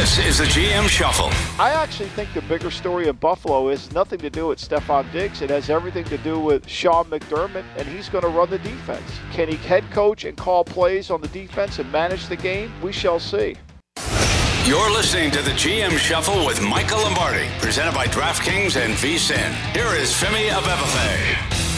This is the GM Shuffle. I actually think the bigger story of Buffalo is nothing to do with Stefon Diggs. It has everything to do with Sean McDermott, and he's going to run the defense. Can he head coach and call plays on the defense and manage the game? We shall see. You're listening to the GM Shuffle with Michael Lombardi, presented by DraftKings and VSIN. Here is Femi Abebefe.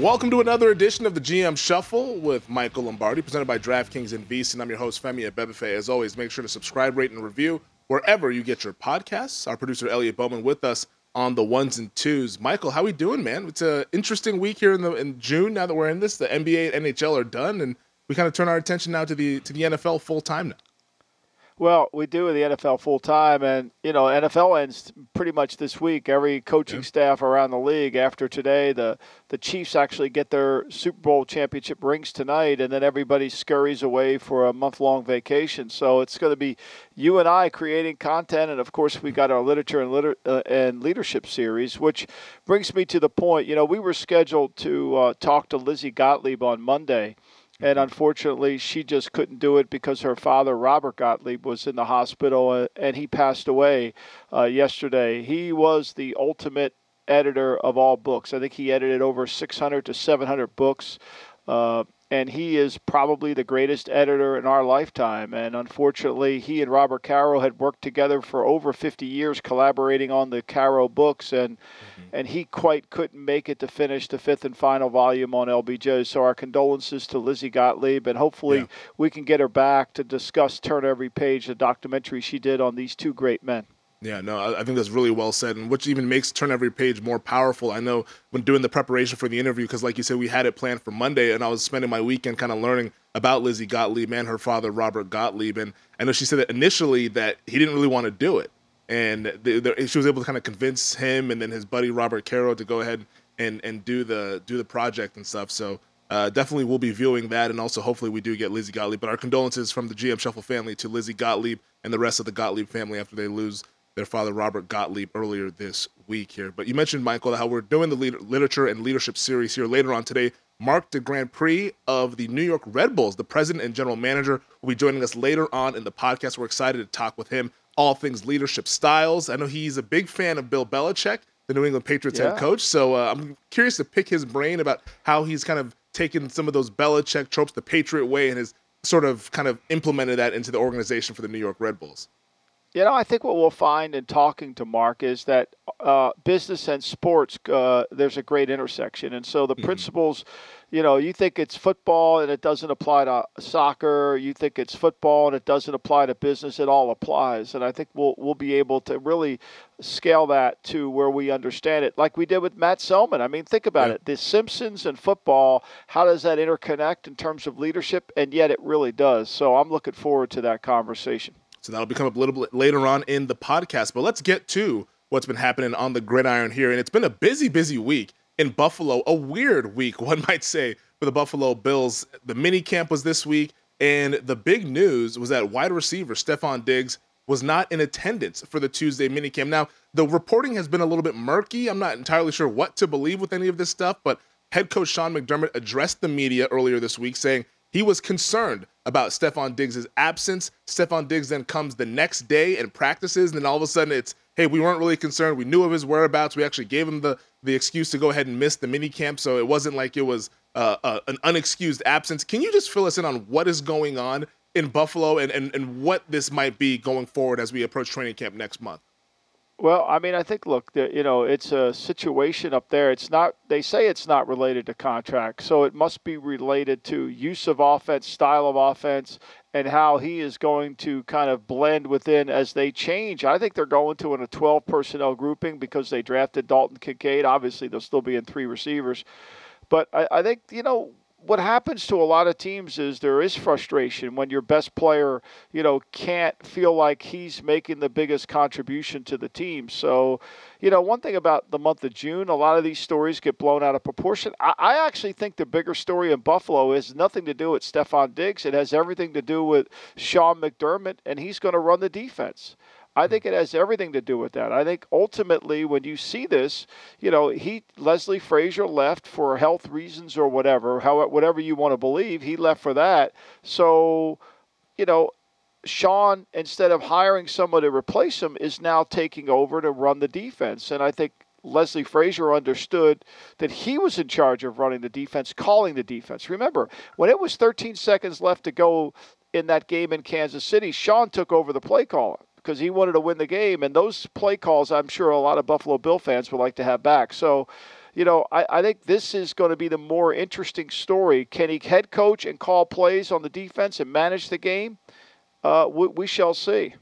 Welcome to another edition of the GM Shuffle with Michael Lombardi, presented by DraftKings and VSIN. I'm your host, Femi Abebefe. As always, make sure to subscribe, rate, and review wherever you get your podcasts. Our producer, Elliot Bowman, with us on the ones and twos. Michael, how are we doing, man? It's an interesting week here in the in June. Now that we're in this, the NBA and NHL are done, and we kind of turn our attention now to the to the NFL full time now. Well, we do the NFL full time, and you know NFL ends pretty much this week. Every coaching yeah. staff around the league after today, the the Chiefs actually get their Super Bowl championship rings tonight, and then everybody scurries away for a month long vacation. So it's going to be you and I creating content, and of course we got our literature and liter- uh, and leadership series, which brings me to the point. You know, we were scheduled to uh, talk to Lizzie Gottlieb on Monday and unfortunately she just couldn't do it because her father robert gottlieb was in the hospital uh, and he passed away uh, yesterday. He was the ultimate editor of all books. I think he edited over 600 to 700 books uh, and he is probably the greatest editor in our lifetime. And unfortunately, he and Robert Caro had worked together for over 50 years, collaborating on the Caro books, and mm-hmm. and he quite couldn't make it to finish the fifth and final volume on LBJ. So our condolences to Lizzie Gottlieb, and hopefully yeah. we can get her back to discuss Turn Every Page, the documentary she did on these two great men. Yeah, no, I think that's really well said, and which even makes Turn Every Page more powerful. I know when doing the preparation for the interview, because like you said, we had it planned for Monday, and I was spending my weekend kind of learning about Lizzie Gottlieb and her father, Robert Gottlieb. And I know she said that initially that he didn't really want to do it, and the, the, she was able to kind of convince him and then his buddy Robert Caro to go ahead and and do the do the project and stuff. So uh, definitely we'll be viewing that, and also hopefully we do get Lizzie Gottlieb. But our condolences from the GM Shuffle family to Lizzie Gottlieb and the rest of the Gottlieb family after they lose their father Robert Gottlieb earlier this week here. But you mentioned Michael how we're doing the literature and leadership series here later on today. Marc de Grandpré of the New York Red Bulls, the president and general manager, will be joining us later on in the podcast. We're excited to talk with him all things leadership styles. I know he's a big fan of Bill Belichick, the New England Patriots yeah. head coach. So uh, I'm curious to pick his brain about how he's kind of taken some of those Belichick tropes, the Patriot way, and has sort of kind of implemented that into the organization for the New York Red Bulls. You know, I think what we'll find in talking to Marc is that uh, business and sports, uh, there's a great intersection. And so the mm-hmm. principles, you know, you think it's football and it doesn't apply to soccer. You think it's football and it doesn't apply to business. It all applies. And I think we'll, we'll be able to really scale that to where we understand it, like we did with Matt Selman. I mean, think about yeah. it. The Simpsons and football, how does that interconnect in terms of leadership? And yet it really does. So I'm looking forward to that conversation. So that'll become a little bit later on in the podcast. But let's get to what's been happening on the gridiron here. And it's been a busy, busy week in Buffalo, a weird week, one might say, for the Buffalo Bills. The mini camp was this week, and the big news was that wide receiver Stefon Diggs was not in attendance for the Tuesday mini camp. Now, the reporting has been a little bit murky. I'm not entirely sure what to believe with any of this stuff, but head coach Sean McDermott addressed the media earlier this week saying he was concerned about Stefon Diggs' absence. Stefon Diggs then comes the next day and practices, and then all of a sudden it's, hey, we weren't really concerned. We knew of his whereabouts. We actually gave him the the excuse to go ahead and miss the mini camp, so it wasn't like it was uh, uh, an unexcused absence. Can you just fill us in on what is going on in Buffalo and, and, and what this might be going forward as we approach training camp next month? Well, I mean, I think look, the, you know, it's a situation up there. It's not. They say it's not related to contract, so it must be related to use of offense, style of offense, and how he is going to kind of blend within as they change. I think they're going to in a 12 personnel grouping because they drafted Dalton Kincaid. Obviously, they'll still be in three receivers, but I, I think you know what happens to a lot of teams is there is frustration when your best player, you know, can't feel like he's making the biggest contribution to the team. So, you know, one thing about the month of June, a lot of these stories get blown out of proportion. I, I actually think the bigger story in Buffalo has nothing to do with Stefon Diggs. It has everything to do with Sean McDermott, and he's going to run the defense. I think it has everything to do with that. I think ultimately, when you see this, you know, he Leslie Frazier left for health reasons or whatever, how whatever you want to believe, he left for that. So, you know, Sean, instead of hiring someone to replace him, is now taking over to run the defense, and I think. Leslie Frazier understood that he was in charge of running the defense, calling the defense. Remember, when it was 13 seconds left to go in that game in Kansas City, Sean took over the play calling because he wanted to win the game. And those play calls, I'm sure a lot of Buffalo Bill fans would like to have back. So, you know, I, I think this is going to be the more interesting story. Can he head coach and call plays on the defense and manage the game? Uh, we, we shall see.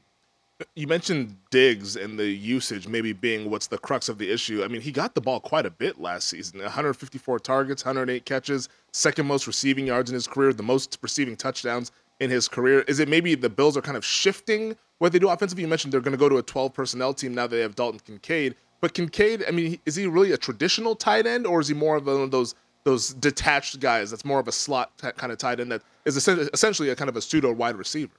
You mentioned Diggs and the usage maybe being what's the crux of the issue. I mean, he got the ball quite a bit last season 154 targets, 108 catches, second most receiving yards in his career, the most receiving touchdowns in his career. Is it maybe the Bills are kind of shifting what they do offensively. You mentioned they're going to go to a 12 personnel team now that they have Dalton Kincaid. But Kincaid, I mean, is he really a traditional tight end, or is he more of one of those those detached guys that's more of a slot kind of tight end that is essentially a kind of a pseudo wide receiver?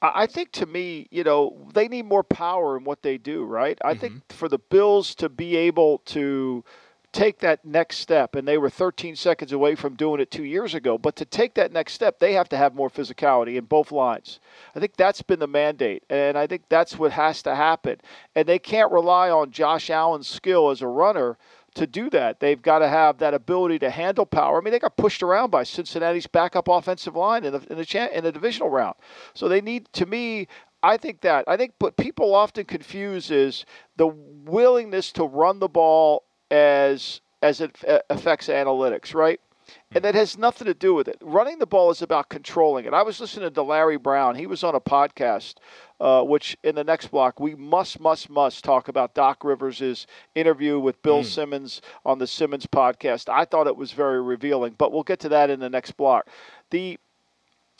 I think to me, you know, they need more power in what they do, right? I mm-hmm. think for the Bills to be able to take that next step, and they were 13 seconds away from doing it two years ago. But to take that next step, they have to have more physicality in both lines. I think that's been the mandate, and I think that's what has to happen. And they can't rely on Josh Allen's skill as a runner to do that. They've got to have that ability to handle power. I mean, they got pushed around by Cincinnati's backup offensive line in the in the, in the divisional round. So they need, to me, I think that. I think what people often confuse is the willingness to run the ball as as it affects analytics, right? And that has nothing to do with it. Running the ball is about controlling it. I was listening to Larry Brown. He was on a podcast, uh, which in the next block we must, must, must talk about Doc Rivers' interview with Bill mm. Simmons on the Simmons podcast. I thought it was very revealing, but we'll get to that in the next block. The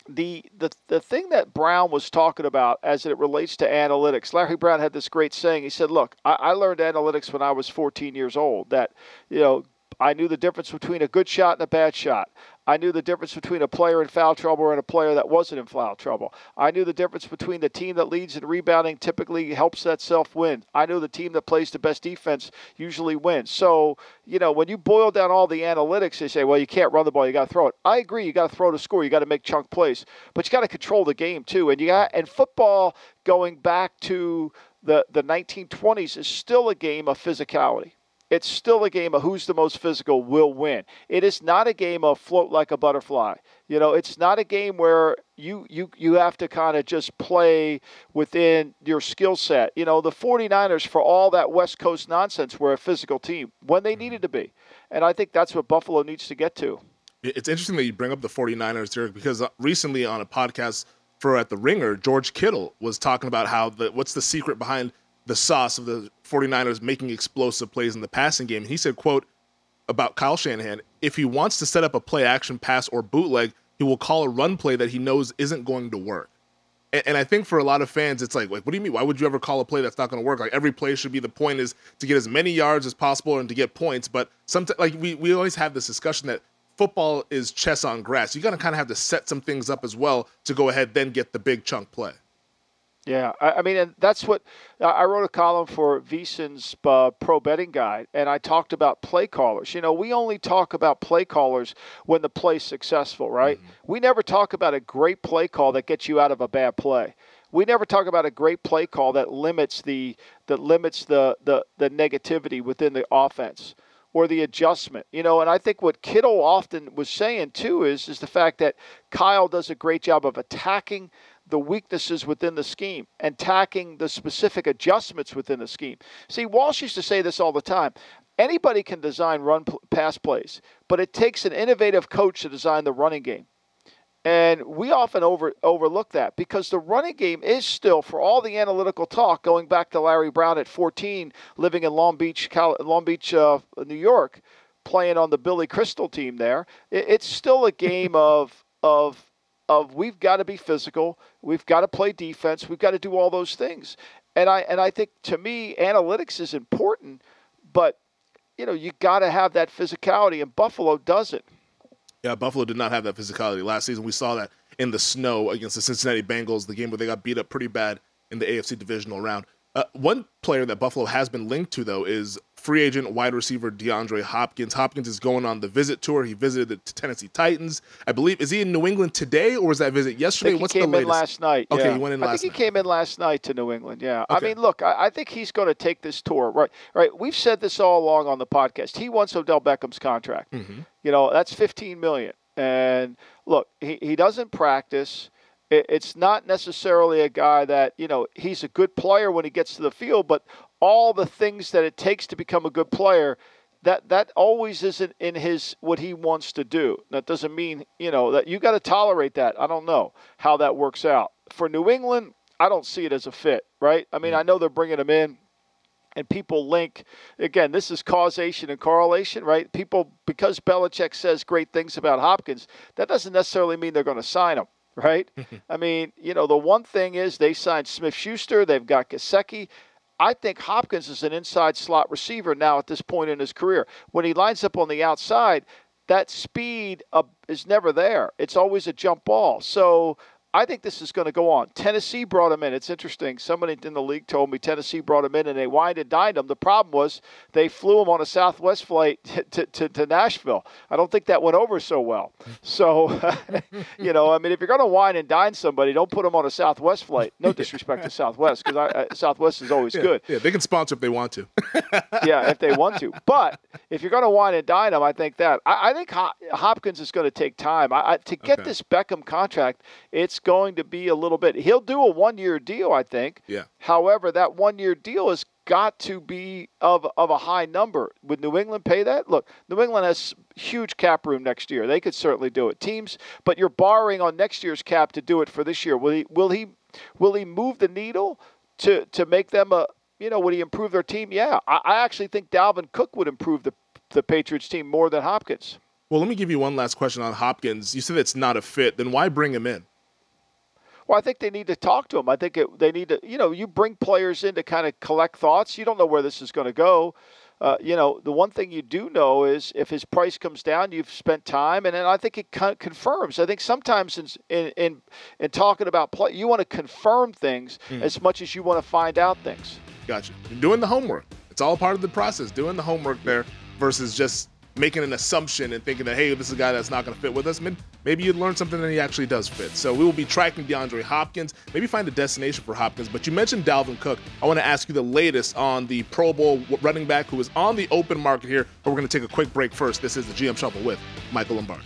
the, the the thing that Brown was talking about as it relates to analytics, Larry Brown had this great saying. He said, "Look, I, I learned analytics when I was 14 years old. That you know, I knew the difference between a good shot and a bad shot. I knew the difference between a player in foul trouble and a player that wasn't in foul trouble. I knew the difference between the team that leads in rebounding typically helps that self win. I knew the team that plays the best defense usually wins. So, you know, when you boil down all the analytics, they say, well, you can't run the ball, you got to throw it. I agree, you got to throw to score, you got to make chunk plays, but you got to control the game too. And you got and football going back to the the 1920s is still a game of physicality it's still a game of who's the most physical will win. It is not a game of float like a butterfly. You know, it's not a game where you you you have to kind of just play within your skill set. You know, the 49ers for all that West Coast nonsense were a physical team when they needed to be. And I think that's what Buffalo needs to get to. It's interesting that you bring up the 49ers, Derek, because uh, recently on a podcast for at the Ringer, George Kittle was talking about how the what's the secret behind the sauce of the 49ers making explosive plays in the passing game. He said, quote, about Kyle Shanahan, if he wants to set up a play action pass or bootleg, he will call a run play that he knows isn't going to work. And, and I think for a lot of fans, it's like, like, what do you mean? Why would you ever call a play that's not going to work? Like every play should be the point is to get as many yards as possible and to get points. But sometimes, like we we always have this discussion that football is chess on grass. You got to kind of have to set some things up as well to go ahead then get the big chunk play. Yeah, I, I, mean, and that's what I wrote a column for VSiN's uh, Pro Betting Guide, and I talked about play callers. You know, we only talk about play callers when the play's successful, right? Mm-hmm. We never talk about a great play call that gets you out of a bad play. We never talk about a great play call that limits the that limits the the, the negativity within the offense or the adjustment. You know, and I think what Kittle often was saying too is is the fact that Kyle does a great job of attacking the weaknesses within the scheme and tacking the specific adjustments within the scheme. See, Walsh used to say this all the time. Anybody can design run pass plays, but it takes an innovative coach to design the running game. And we often over, overlook that because the running game is still, for all the analytical talk, going back to Larry Brown at 14, living in Long Beach, Long Beach, uh, New York. playing on the Billy Crystal team there. It, it's still a game of of of we've got to be physical, we've got to play defense, we've got to do all those things. And I and I think to me analytics is important, but you know, you got to have that physicality and Buffalo doesn't. Yeah, Buffalo did not have that physicality last season. We saw that in the snow against the Cincinnati Bengals, the game where they got beat up pretty bad in the AFC divisional round. Uh, one player that Buffalo has been linked to, though, is free agent wide receiver DeAndre Hopkins. Hopkins is going on the visit tour. He visited the Tennessee Titans. I believe is he in New England today, or was that visit yesterday? What's came the latest? in last night. Okay, yeah. he went in I last. I think he came in last night to New England. Yeah. Okay. I mean, look, I, I think he's going to take this tour. Right, right. We've said this all along on the podcast. He wants Odell Beckham's contract. Mm-hmm. You know, that's 15 million. And look, he, he doesn't practice it's not necessarily a guy that you know he's a good player when he gets to the field, but all the things that it takes to become a good player, that that always isn't in his what he wants to do. That doesn't mean you know that you got to tolerate that. I don't know how that works out for New England. I don't see it as a fit, right? I mean, I know they're bringing him in and people link again this is causation and correlation right people because Belichick says great things about Hopkins that doesn't necessarily mean they're going to sign him right? I mean, you know, the one thing is they signed Smith Schuster, they've got Gesicki. I think Hopkins is an inside slot receiver now at this point in his career. When he lines up on the outside, that speed uh, is never there. It's always a jump ball. So I think this is going to go on. Tennessee brought him in. It's interesting. Somebody in the league told me Tennessee brought him in and they wined and dined him. The problem was they flew him on a Southwest flight to, to, to Nashville. I don't think that went over so well. So, you know, I mean, if you're going to wine and dine somebody, don't put them on a Southwest flight. No disrespect to Southwest because uh, Southwest is always yeah, good. Yeah, they can sponsor if they want to. yeah, if they want to. But if you're going to wine and dine them, I think that. I, I think Hopkins is going to take time. I, I, to get okay. this Beckham contract, it's going to be a little bit. He'll do a one year deal, I think. Yeah. However, that one year deal has got to be of, of a high number. Would New England pay that? Look, New England has huge cap room next year. They could certainly do it. Teams, but you're borrowing on next year's cap to do it for this year. Will he will he will he move the needle to to make them a you know, would he improve their team? Yeah. I, I actually think Dalvin Cook would improve the the Patriots team more than Hopkins. Well, let me give you one last question on Hopkins. You said it's not a fit. Then why bring him in? Well, I think they need to talk to him. I think it, they need to, you know, you bring players in to kind of collect thoughts. You don't know where this is going to go. Uh, you know, the one thing you do know is if his price comes down, you've spent time, and then I think it con- confirms. I think sometimes in in in, in talking about play, you want to confirm things mm. as much as you want to find out things. Gotcha. You're doing the homework. It's all part of the process. Doing the homework there versus just making an assumption and thinking that hey, this is a guy that's not going to fit with us. Maybe you learn something that he actually does fit. So we will be tracking DeAndre Hopkins. Maybe find a destination for Hopkins. But you mentioned Dalvin Cook. I want to ask you the latest on the Pro Bowl running back who is on the open market here. But we're going to take a quick break first. This is the GM Shuffle with Michael Lombardi.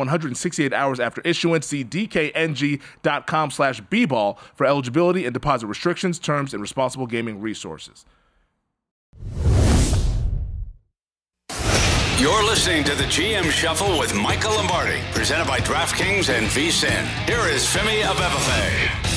168 hours after issuance. See dkng.com slash bball for eligibility and deposit restrictions, terms, and responsible gaming resources. You're listening to the GM Shuffle with Michael Lombardi, presented by DraftKings and VSIN. Here is Femi Abebefe.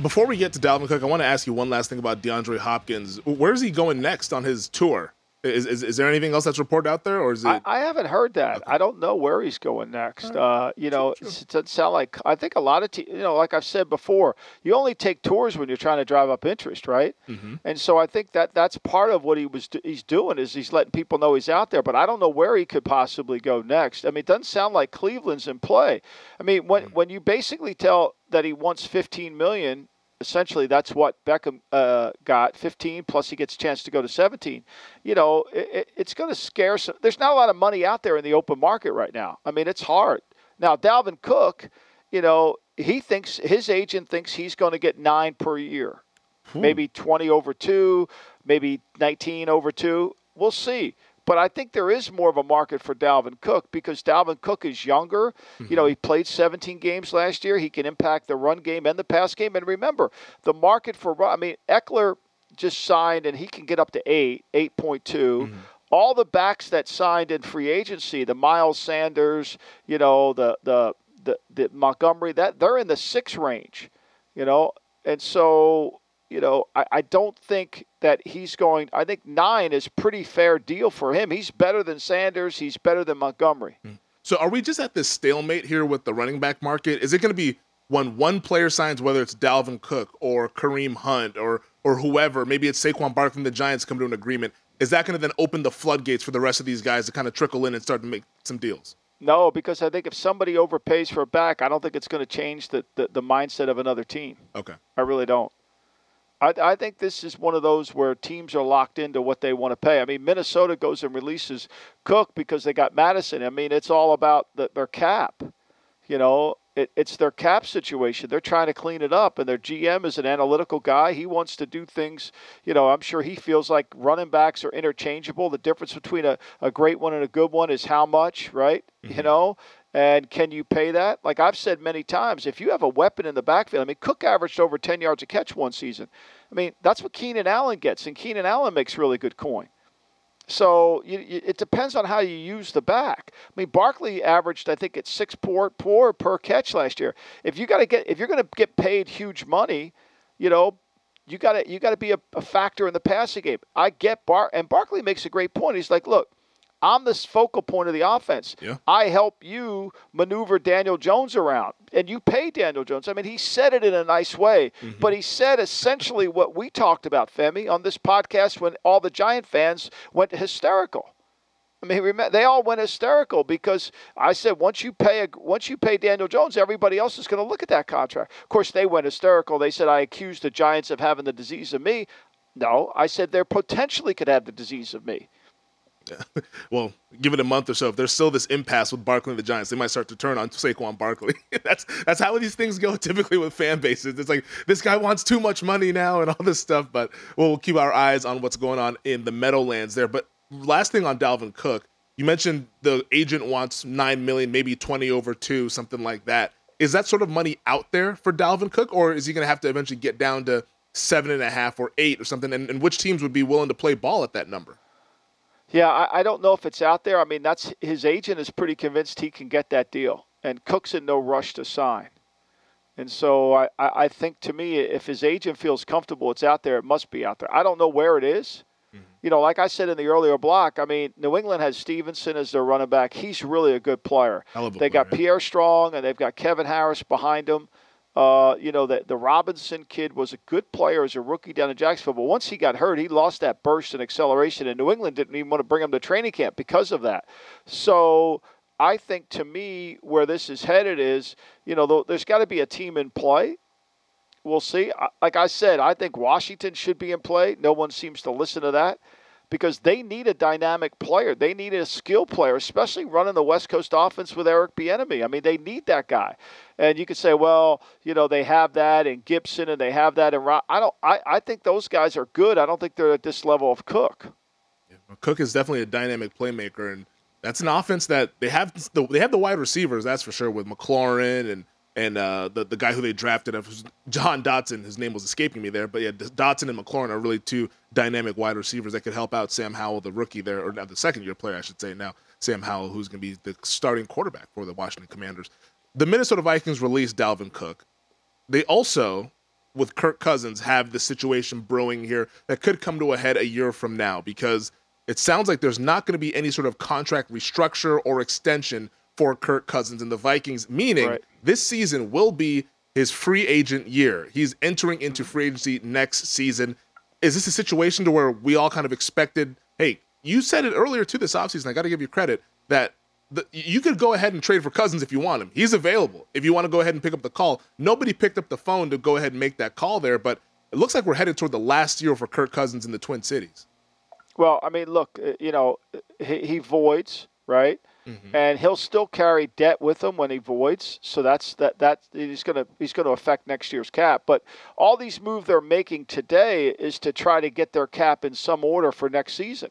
Before we get to Dalvin Cook, I want to ask you one last thing about DeAndre Hopkins. Where's he going next on his tour? Is, is, is, there anything else that's reported out there, or is it? I, I haven't heard that. Okay. I don't know where he's going next. Uh, you know, true, true. it doesn't sound like. I think a lot of, te- you know, like I've said before, you only take tours when you're trying to drive up interest, right? Mm-hmm. And so I think that that's part of what he was he's doing is he's letting people know he's out there. But I don't know where he could possibly go next. I mean, it doesn't sound like Cleveland's in play. I mean, when mm-hmm. when you basically tell that he wants 15 million essentially that's what Beckham uh, got 15 plus he gets a chance to go to 17 you know it, it's going to scare some there's not a lot of money out there in the open market right now. I mean it's hard. Now dalvin cook you know he thinks his agent thinks he's going to get nine per year. Hmm. maybe 20 over two maybe 19 over two. We'll see but I think there is more of a market for Dalvin Cook because Dalvin Cook is younger. Mm-hmm. You know, mm-hmm. he played 17 games last year. He can impact the run game and the pass game. And remember, the market for I mean, Ekeler just signed and he can get up to eight, 8.2. Mm-hmm. All the backs that signed in free agency, the Miles Sanders, you know, the the the, the Montgomery, that they're in the six range, you know, and so you know, I, I don't think that he's going. I think nine is pretty fair deal for him. He's better than Sanders. He's better than Montgomery. Hmm. So are we just at this stalemate here with the running back market? Is it going to be when one player signs, whether it's Dalvin Cook or Kareem Hunt or or whoever, maybe it's Saquon Barkley from the Giants come to an agreement? Is that going to then open the floodgates for the rest of these guys to kind of trickle in and start to make some deals? No, because I think if somebody overpays for a back, I don't think it's going to change the, the, the mindset of another team. Okay. I really don't. I, I, think this is one of those where teams are locked into what they want to pay. I mean, Minnesota goes and releases Cook because they got Madison. I mean, it's all about the, their cap. You know, it, it's their cap situation. They're trying to clean it up, and their GM is an analytical guy. He wants to do things. You know, I'm sure he feels like running backs are interchangeable. The difference between a, a great one and a good one is how much, right? Mm-hmm. You know, and can you pay that? Like I've said many times, if you have a weapon in the backfield, I mean, Cook averaged over 10 yards a catch one season. I mean, that's what Keenan Allen gets, and Keenan Allen makes really good coin. So you, you, it depends on how you use the back. I mean, Barkley averaged, I think, at six poor, poor per catch last year. If you got to get, if you're going to get paid huge money, you know, you got to you got to be a, a factor in the passing game. I get Bar, and Barkley makes a great point. He's like, look, I'm the focal point of the offense. Yeah. I help you maneuver Daniel Jones around, and you pay Daniel Jones. I mean, he said it in a nice way, mm-hmm. but he said essentially what we talked about, Femi, on this podcast when all the Giant fans went hysterical. I mean, remember, they all went hysterical because I said once you pay a, once you pay Daniel Jones, everybody else is going to look at that contract. Of course, they went hysterical. They said I accused the Giants of having the disease of me. No, I said they potentially could have the disease of me. well, give it a month or so. If there's still this impasse with Barkley and the Giants, they might start to turn on Saquon Barkley. that's that's how these things go typically with fan bases. It's like this guy wants too much money now and all this stuff. But we'll keep our eyes on what's going on in the Meadowlands there. But last thing on Dalvin Cook, you mentioned the agent wants nine million, maybe twenty over two, something like that. Is that sort of money out there for Dalvin Cook, or is he going to have to eventually get down to seven and a half or eight or something? And, and which teams would be willing to play ball at that number? Yeah, I, I don't know if it's out there. I mean, that's his agent is pretty convinced he can get that deal, and Cook's in no rush to sign. And so I, I think to me, if his agent feels comfortable, it's out there. It must be out there. I don't know where it is. Mm-hmm. You know, like I said in the earlier block, I mean, New England has Stevenson as their running back. He's really a good player. they player, got Pierre Strong and they've got Kevin Harris behind him. Uh, you know, that the Robinson kid was a good player as a rookie down in Jacksonville, but once he got hurt, he lost that burst and acceleration, and New England didn't even want to bring him to training camp because of that. So I think to me, where this is headed is, you know, there's got to be a team in play. We'll see. Like I said, I think Washington should be in play. No one seems to listen to that because they need a dynamic player. They need a skill player, especially running the West Coast offense with Eric Bieniemy. I mean, they need that guy. And you could say, well, you know, they have that in Gibson and they have that in. I don't. I, I think those guys are good. I don't think they're at this level of Cook. Yeah, Cook is definitely a dynamic playmaker, and that's an offense that they have. The, they have the wide receivers, that's for sure, with McLaurin and and uh, the the guy who they drafted, John Dotson. His name was escaping me there, but yeah, Dotson and McLaurin are really two dynamic wide receivers that could help out Sam Howell, the rookie there, or the second year player, I should say. Now Sam Howell, who's going to be the starting quarterback for the Washington Commanders. The Minnesota Vikings released Dalvin Cook. They also with Kirk Cousins have the situation brewing here that could come to a head a year from now because it sounds like there's not going to be any sort of contract restructure or extension for Kirk Cousins and the Vikings, meaning Right. this season will be his free agent year. He's entering into free agency next season. Is this a situation to where we all kind of expected, hey, you said it earlier to this offseason, I got to give you credit, that the, you could go ahead and trade for Cousins if you want him. He's available. If you want to go ahead and pick up the call, nobody picked up the phone to go ahead and make that call there, but it looks like we're headed toward the last year for Kirk Cousins in the Twin Cities. Well, I mean, look, you know, he, he voids, right? Mm-hmm. And he'll still carry debt with him when he voids. So that's that that he's gonna he's gonna affect next year's cap. But all these moves they're making today is to try to get their cap in some order for next season.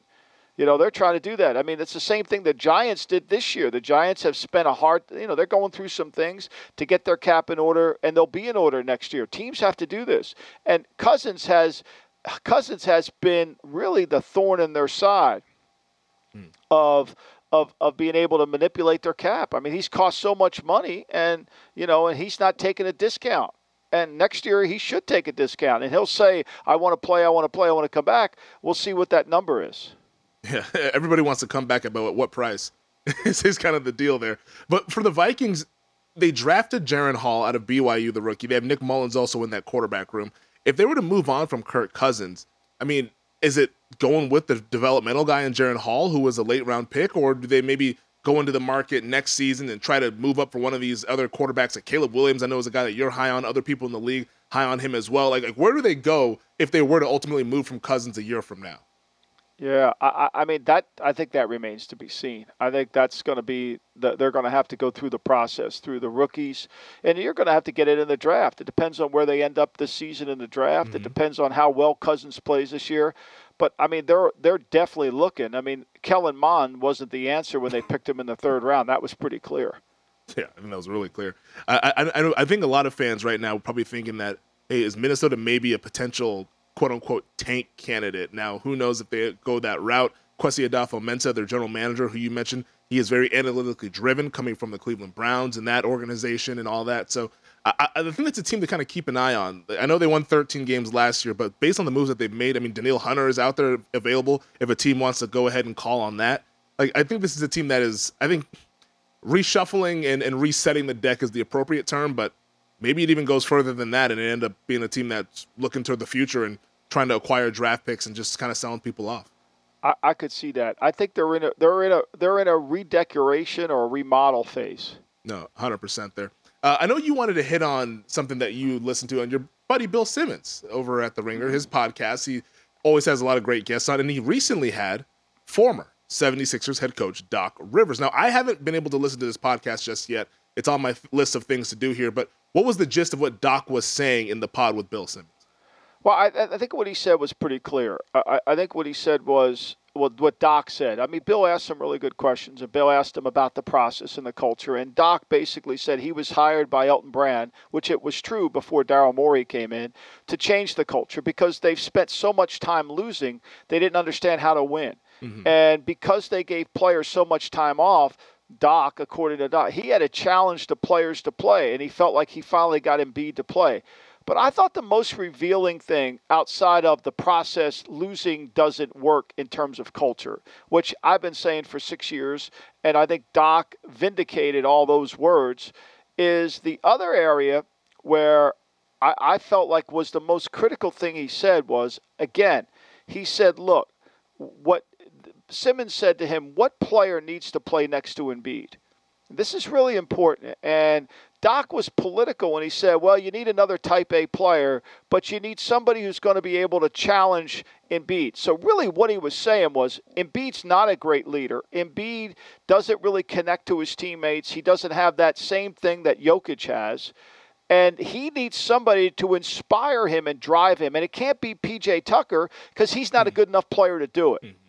You know, they're trying to do that. I mean, it's the same thing the Giants did this year. The Giants have spent a hard, you know, they're going through some things to get their cap in order, and they'll be in order next year. Teams have to do this. And Cousins has Cousins has been really the thorn in their side hmm. of of of being able to manipulate their cap. I mean, he's cost so much money, and you know, and he's not taking a discount. And next year he should take a discount, and he'll say, "I want to play, I want to play, I want to come back." We'll see what that number is. Yeah, everybody wants to come back but at what, price. is kind of the deal there. But for the Vikings, they drafted Jaren Hall out of BYU, the rookie. They have Nick Mullens also in that quarterback room. If they were to move on from Kirk Cousins, I mean, is it going with the developmental guy in Jaren Hall, who was a late round pick, or do they maybe go into the market next season and try to move up for one of these other quarterbacks like Caleb Williams? I know is a guy that you're high on, other people in the league high on him as well. Like, like where do they go if they were to ultimately move from Cousins a year from now? Yeah, I, I mean that. I think that remains to be seen. I think that's going to be. The, they're going to have to go through the process through the rookies, and you're going to have to get it in the draft. It depends on where they end up this season in the draft. It mm-hmm. depends on how well Cousins plays this year. But I mean, they're they're definitely looking. I mean, Kellen Mond wasn't the answer when they picked him in the third round. That was pretty clear. Yeah, I mean that was really clear. I, I, I, I think a lot of fans right now are probably thinking that, hey, is Minnesota maybe a potential quote unquote tank candidate? Now, who knows if they go that route? Kwesi Adofo-Mensah, their general manager, who you mentioned, he is very analytically driven, coming from the Cleveland Browns and that organization and all that. So I, I think that's a team to kind of keep an eye on. I know they won 13 games last year, but based on the moves that they've made, I mean, Danielle Hunter is out there available if a team wants to go ahead and call on that. Like, I think this is a team that is, I think, reshuffling and, and resetting the deck is the appropriate term, but maybe it even goes further than that and it end up being a team that's looking toward the future and trying to acquire draft picks and just kind of selling people off. I, I could see that. I think they're in a they're in a they're in a redecoration or a remodel phase. No, 100% there. Uh, I know you wanted to hit on something that you listened to on your buddy Bill Simmons over at The Ringer, his podcast. He always has a lot of great guests on, and he recently had former 76ers head coach Doc Rivers. Now, I haven't been able to listen to this podcast just yet. It's on my list of things to do here, but what was the gist of what Doc was saying in the pod with Bill Simmons? Well, I, I think what he said was pretty clear. I, I I think what he said was well, what Doc said. I mean, Bill asked some really good questions, and Bill asked him about the process and the culture. And Doc basically said he was hired by Elton Brand, which it was true before Daryl Morey came in, to change the culture because they've spent so much time losing, they didn't understand how to win. Mm-hmm. And because they gave players so much time off, Doc, according to Doc, he had a challenge to players to play, and he felt like he finally got Embiid to play. But I thought the most revealing thing outside of the process, losing doesn't work in terms of culture, which I've been saying for six years, and I think Doc vindicated all those words, is the other area where I, I felt like was the most critical thing he said was again, he said, look, what Simmons said to him, what player needs to play next to Embiid? This is really important. And Doc was political when he said, well, you need another type A player, but you need somebody who's going to be able to challenge Embiid. So, really, what he was saying was Embiid's not a great leader. Embiid doesn't really connect to his teammates, he doesn't have that same thing that Jokic has. And he needs somebody to inspire him and drive him. And it can't be PJ Tucker because he's not a hmm. good enough player to do it. Hmm.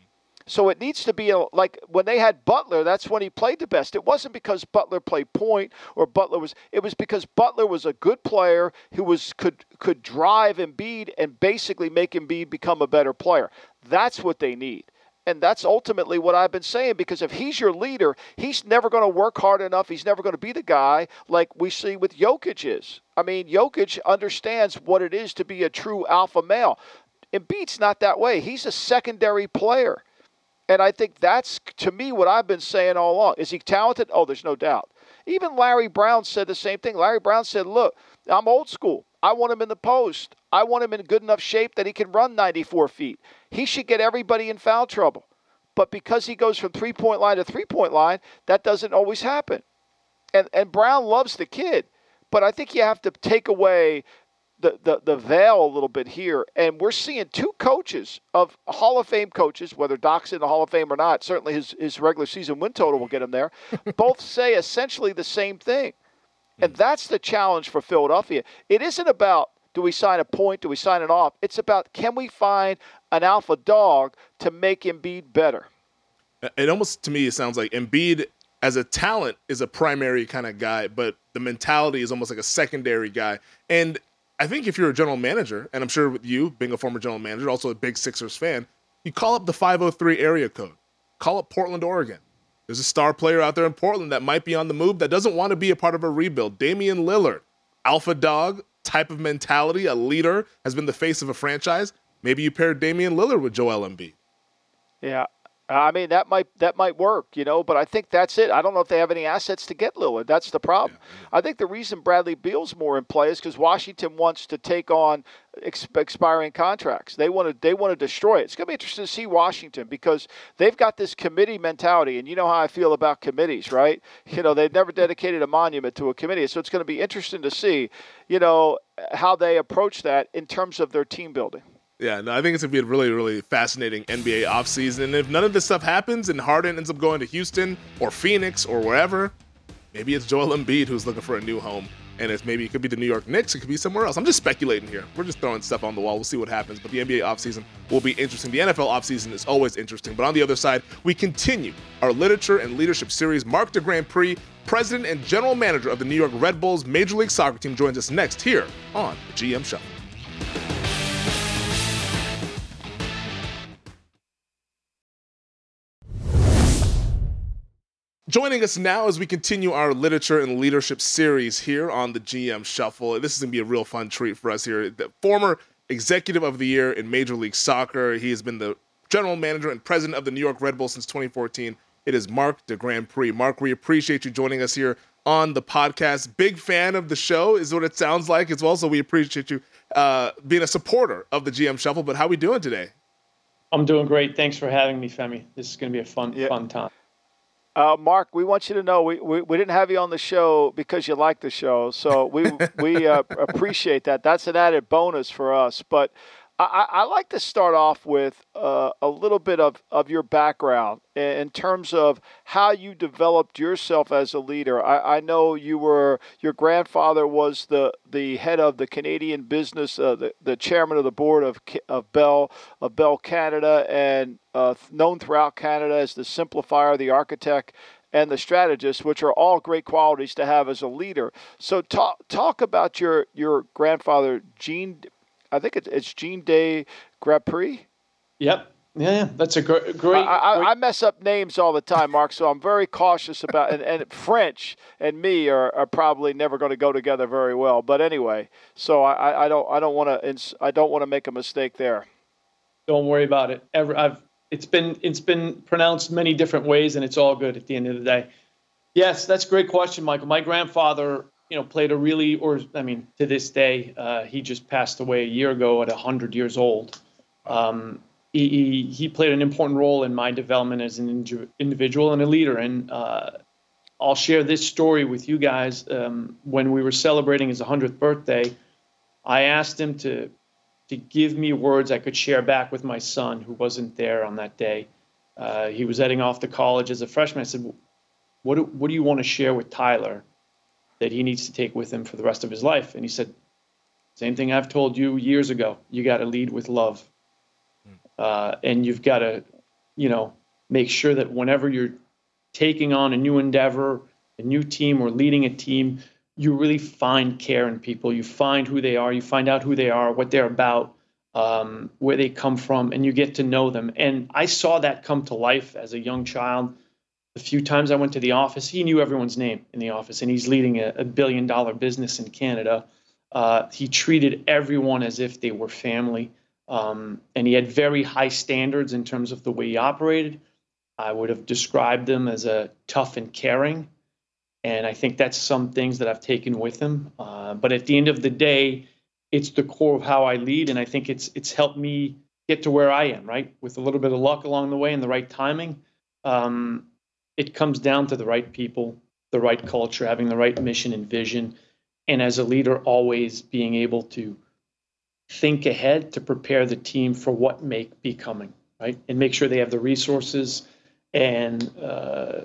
So it needs to be a, like when they had Butler, that's when he played the best. It wasn't because Butler played point or Butler was it was because Butler was a good player who was could could drive Embiid and basically make Embiid become a better player. That's what they need. And that's ultimately what I've been saying because if he's your leader, he's never going to work hard enough. He's never going to be the guy like we see with Jokic is. I mean, Jokic understands what it is to be a true alpha male. Embiid's not that way. He's a secondary player. And I think that's, to me, what I've been saying all along. Is he talented? Oh, there's no doubt. Even Larry Brown said the same thing. Larry Brown said, look, I'm old school. I want him in the post. I want him in good enough shape that he can run 94 feet. He should get everybody in foul trouble. But because he goes from three point line to three point line, that doesn't always happen. And, and Brown loves the kid. But I think you have to take away the, the, the veil a little bit here. And we're seeing two coaches of Hall of Fame coaches, whether Doc's in the Hall of Fame or not, certainly his, his regular season win total will get him there, both say essentially the same thing. And hmm. that's the challenge for Philadelphia. It isn't about do we sign a point, do we sign it off? It's about can we find an alpha dog to make Embiid better? It almost to me it sounds like Embiid as a talent is a primary kind of guy, but the mentality is almost like a secondary guy. And I think if you're a general manager, and I'm sure with you being a former general manager, also a big Sixers fan, you call up the 503 area code. Call up Portland, Oregon. There's a star player out there in Portland that might be on the move that doesn't want to be a part of a rebuild. Damian Lillard, alpha dog type of mentality, a leader, has been the face of a franchise. Maybe you pair Damian Lillard with Joel Embiid. Yeah, I mean that might that might work, you know, but I think that's it. I don't know if they have any assets to get Lillard. That's the problem. Yeah. I think the reason Bradley Beal's more in play is because Washington wants to take on expiring contracts. They want to they want to destroy it. It's going to be interesting to see Washington because they've got this committee mentality, and you know how I feel about committees, right? You know, they've never dedicated a monument to a committee, so it's going to be interesting to see, you know, how they approach that in terms of their team building. Yeah, no, I think it's gonna be a really, really fascinating NBA offseason. And if none of this stuff happens and Harden ends up going to Houston or Phoenix or wherever, maybe it's Joel Embiid who's looking for a new home. And it's maybe it could be the New York Knicks, it could be somewhere else. I'm just speculating here. We're just throwing stuff on the wall. We'll see what happens. But the NBA offseason will be interesting. The NFL offseason is always interesting. But on the other side, we continue our literature and leadership series. Marc de Grandpré, president and general manager of the New York Red Bulls Major League Soccer team, joins us next here on the GM Show. Joining us now as we continue our literature and leadership series here on the GM Shuffle. This is going to be a real fun treat for us here. The former executive of the year in Major League Soccer. He has been the general manager and president of the New York Red Bulls since 2014. It is Marc de Grandpré. Marc, we appreciate you joining us here on the podcast. Big fan of the show is what it sounds like as well. So we appreciate you uh, being a supporter of the GM Shuffle. But how are we doing today? I'm doing great. Thanks for having me, Femi. This is going to be a fun, yeah. fun time. Uh, Marc, we want you to know we, we, we, didn't have you on the show because you like the show. So we, we uh, appreciate that. That's an added bonus for us. But I, I like to start off with uh, a little bit of, of your background in terms of how you developed yourself as a leader. I, I know you were your grandfather was the, the head of the Canadian business, uh, the, the chairman of the board of of Bell of Bell Canada, and uh, known throughout Canada as the simplifier, the architect, and the strategist, which are all great qualities to have as a leader. So talk talk about your your grandfather, Gene I think it's it's Jean de Grandpré. Yep. Yeah, yeah, that's a great. great, I, I, I, mess up names all the time, Marc. So I'm very cautious about. And, and French and me are, are probably never going to go together very well. But anyway, so I, I don't I don't want to I don't want to make a mistake there. Don't worry about it. Ever I've it's been it's been pronounced many different ways, and it's all good at the end of the day. Yes, that's a great question, Michael. My grandfather you know, played a really, or I mean, to this day, uh, he just passed away a year ago at 100 years old. Um, he, he, played an important role in my development as an individual and a leader. And uh, I'll share this story with you guys. Um, when we were celebrating his 100th birthday, I asked him to to give me words I could share back with my son, who wasn't there on that day. Uh, he was heading off to college as a freshman. I said, "What do, what do you want to share with Tyler?" That he needs to take with him for the rest of his life. And he said, same thing I've told you years ago. You got to lead with love. Hmm. Uh, and you've got to, you know, make sure that whenever you're taking on a new endeavor, a new team, or leading a team, you really find care in people. You find who they are. You find out who they are, what they're about. um, where they come from, and you get to know them. And I saw that come to life as a young child. The few times I went to the office, he knew everyone's name in the office, and he's leading a, a billion dollar business in Canada. Uh, he treated everyone as if they were family, um, and he had very high standards in terms of the way he operated. I would have described him as a tough and caring, and I think that's some things that I've taken with him. Uh, but at the end of the day, it's the core of how I lead, and I think it's it's helped me get to where I am. Right, with a little bit of luck along the way and the right timing, um, it comes down to the right people, the right culture, having the right mission and vision, and as a leader, always being able to think ahead to prepare the team for what may be coming. Right, and make sure they have the resources and uh,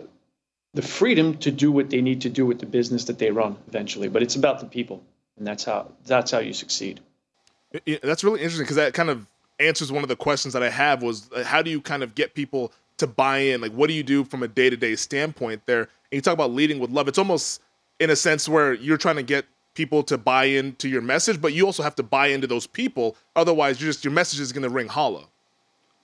the freedom to do what they need to do with the business that they run eventually. But it's about the people and that's how that's how you succeed. That's really interesting because that kind of answers one of the questions that I have was uh, how do you kind of get people to buy in? Like, what do you do from a day to day standpoint there? And you talk about leading with love. It's almost in a sense where you're trying to get people to buy into your message, but you also have to buy into those people. Otherwise, you're just your message is going to ring hollow.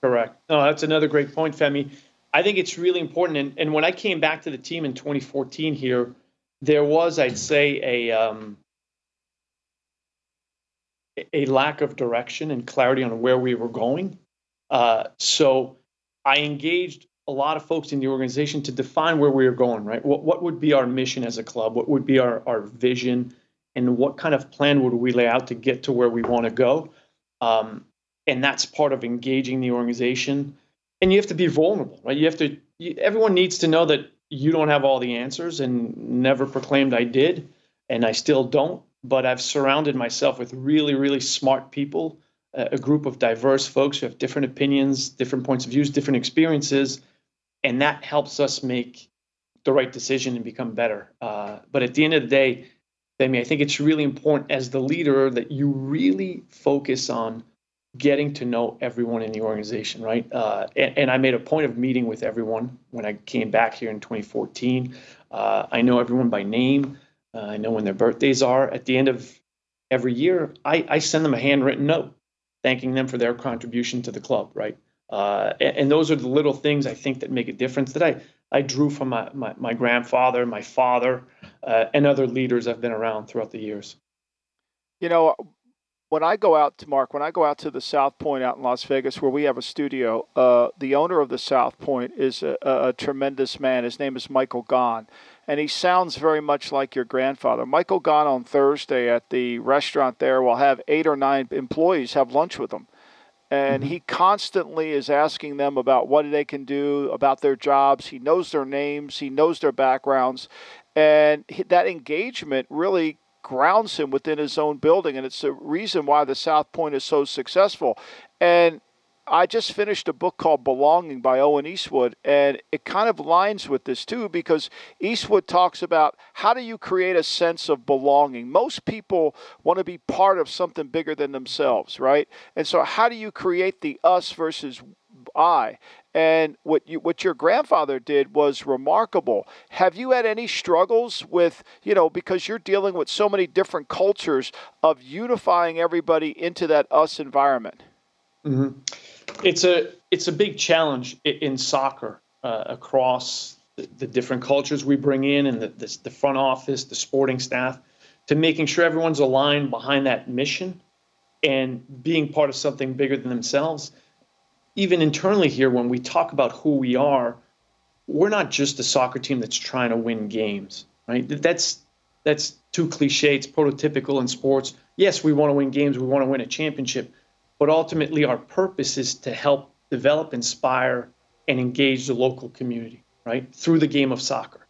Correct. No, that's another great point, Femi. I think it's really important. And, and when I came back to the team in 2014 here, there was, I'd say, a um, a lack of direction and clarity on where we were going. Uh, so I engaged a lot of folks in the organization to define where we were going, right? What, what would be our mission as a club? What would be our, our vision? And what kind of plan would we lay out to get to where we want to go? Um, and that's part of engaging the organization. And you have to be vulnerable, right? You have to, you, everyone needs to know that you don't have all the answers and never proclaimed I did, and I still don't but I've surrounded myself with really, really smart people, a group of diverse folks who have different opinions, different points of views, different experiences, and that helps us make the right decision and become better. Uh, but at the end of the day, Femi, I think it's really important as the leader that you really focus on getting to know everyone in the organization, right? Uh, and, and, I made a point of meeting with everyone when I came back here in 2014. Uh, I know everyone by name. Uh, I know when their birthdays are. At the end of every year, I, I send them a handwritten note thanking them for their contribution to the club, right? Uh, and, and, those are the little things I think that make a difference that I, I drew from my, my, my grandfather, my father, uh, and other leaders I've been around throughout the years. You know, when I go out to Marc, when I go out to the South Point out in Las Vegas, where we have a studio, uh, the owner of the South Point is a, a, tremendous man. His name is Michael Gaughan, and he sounds very much like your grandfather. Michael Gaughan on Thursday at the restaurant there will have eight or nine employees have lunch with him. And mm-hmm. he constantly is asking them about what they can do, about their jobs. He knows their names, he knows their backgrounds. And that engagement really grounds him within his own building. And it's the reason why the South Point is so successful. And I just finished a book called Belonging by Owen Eastwood, and it kind of lines with this too because Eastwood talks about how do you create a sense of belonging. Most people want to be part of something bigger than themselves, right? And so, how do you create the us versus I? And what you what your grandfather did was remarkable. Have you had any struggles with, you know, because you're dealing with so many different cultures of unifying everybody into that us environment? Mm-hmm it's a it's a big challenge in soccer uh, across the, the, different cultures we bring in and the, the, the front office, the sporting staff, to making sure everyone's aligned behind that mission and being part of something bigger than themselves. Even internally here, when we talk about who we are, we're not just a soccer team that's trying to win games, right? That's that's too cliche. It's prototypical in sports. Yes, we want to win games. We want to win a championship but ultimately our purpose is to help develop, inspire, and engage the local community, right, through the game of soccer.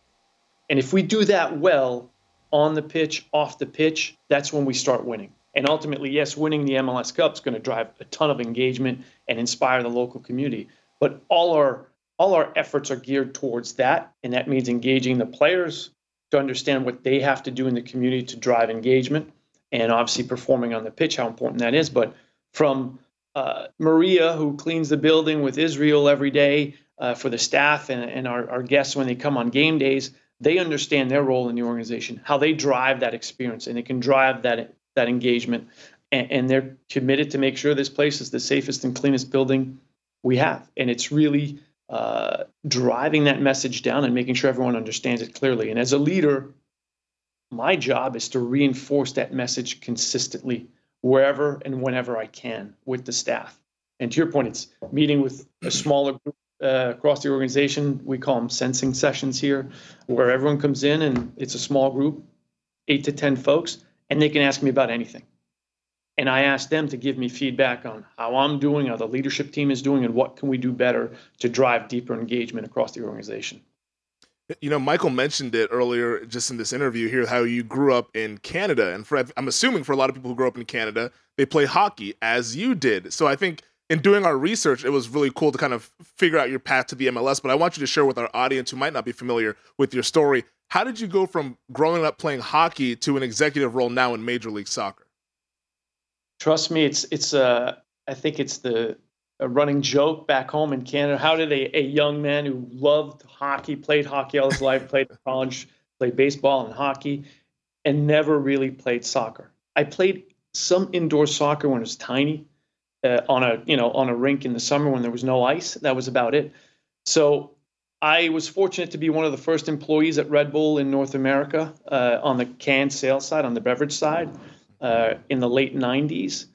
And if we do that well on the pitch, off the pitch, that's when we start winning. And ultimately, yes, winning the MLS Cup is going to drive a ton of engagement and inspire the local community. But all our all our efforts are geared towards that, and that means engaging the players to understand what they have to do in the community to drive engagement, and obviously performing on the pitch, how important that is. But from uh, Maria, who cleans the building with Israel every day uh, for the staff and, and our, our, guests when they come on game days, they understand their role in the organization, how they drive that experience, and they can drive that that engagement. and, and they're committed to make sure this place is the safest and cleanest building we have. And it's really uh, driving that message down and making sure everyone understands it clearly. And as a leader, my job is to reinforce that message consistently wherever and whenever I can with the staff. And to your point, it's meeting with a smaller group uh, across the organization. We call them sensing sessions here, where everyone comes in and it's a small group, eight to 10 folks, and they can ask me about anything. And I ask them to give me feedback on how I'm doing, how the leadership team is doing, and what can we do better to drive deeper engagement across the organization. You know, Michael mentioned it earlier just in this interview here how you grew up in Canada. And for, I'm assuming for a lot of people who grew up in Canada, they play hockey as you did. So I think in doing our research, it was really cool to kind of figure out your path to the MLS. But I want you to share with our audience who might not be familiar with your story. How did you go from growing up playing hockey to an executive role now in Major League Soccer? Trust me, it's it's uh I think it's the a running joke back home in Canada. How did a, a young man who loved hockey, played hockey all his life, played college, played baseball and hockey, and never really played soccer? I played some indoor soccer when I was tiny, uh, on a you know on a rink in the summer when there was no ice. That was about it. So I was fortunate to be one of the first employees at Red Bull in North America uh, on the can sales side, on the beverage side, uh, in the late '90s.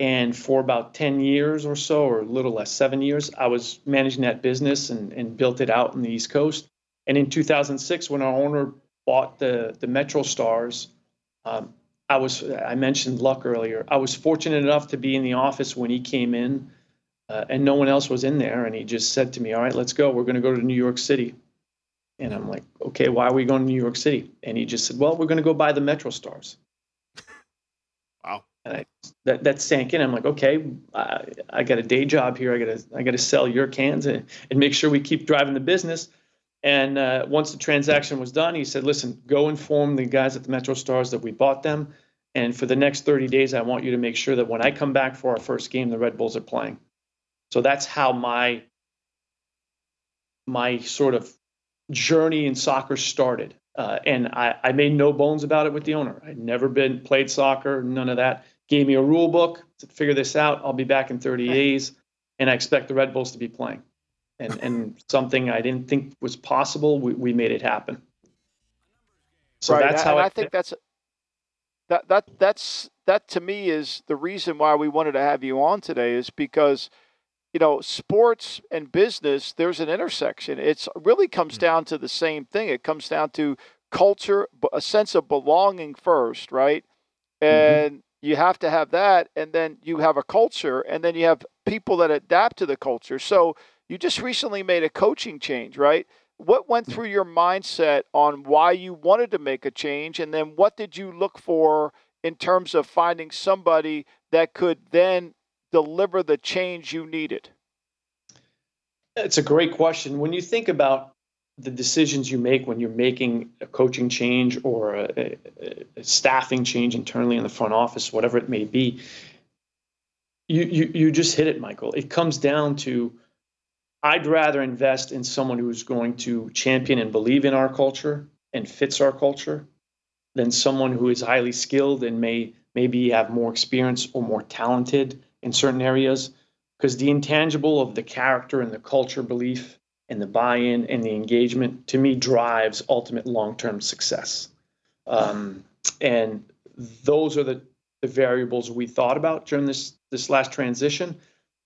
And for about 10 years or so, or a little less, seven years, I was managing that business and, and built it out in the East Coast. And in 2006, when our owner bought the, the Metro Stars, um, I was, I mentioned luck earlier. I was fortunate enough to be in the office when he came in uh, and no one else was in there. And he just said to me, All right, let's go. We're going to go to New York City. And I'm like, Okay, why are we going to New York City? And he just said, Well, we're going to go buy the Metro Stars. That that sank in. I'm like, okay, I, I got a day job here. I got to I got to sell your cans and, and make sure we keep driving the business. And uh, once the transaction was done, he said, listen, go inform the guys at the Metro Stars that we bought them. And for the next 30 days, I want you to make sure that when I come back for our first game, the Red Bulls are playing. So that's how my my sort of journey in soccer started. Uh, and I, I made no bones about it with the owner. I'd never been played soccer, none of that. Gave me a rule book to figure this out. I'll be back in 30 days, and I expect the Red Bulls to be playing. And and something I didn't think was possible, we, we made it happen. So right. that's how I, I think that's that that that's that to me is the reason why we wanted to have you on today is because you know sports and business there's an intersection it's really comes mm. down to the same thing it comes down to culture a sense of belonging first right mm-hmm. and mm-hmm. You have to have that and then you have a culture and then you have people that adapt to the culture so you just recently made a coaching change, right? What went mm. through your mindset on why you wanted to make a change? And then what did you look for in terms of finding somebody that could then deliver the change you needed? It's a great question. When you think about the decisions you make when you're making a coaching change or a, a, a, staffing change internally in the front office, whatever it may be, you, you you just hit it, Michael. It comes down to I'd rather invest in someone who's going to champion and believe in our culture and fits our culture than someone who is highly skilled and may maybe have more experience or more talented in certain areas because the intangible of the character and the culture belief and the buy-in and the engagement to me drives ultimate long-term success um, and those are the, the variables we thought about during this this last transition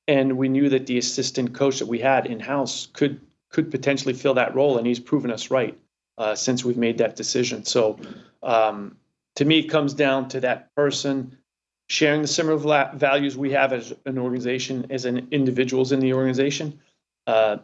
and we knew that the assistant coach that we had in house could could potentially fill that role, and he's proven us right uh, since we've made that decision. So, um, to me, it comes down to that person sharing the similar values we have as an organization, as an individuals in the organization, uh,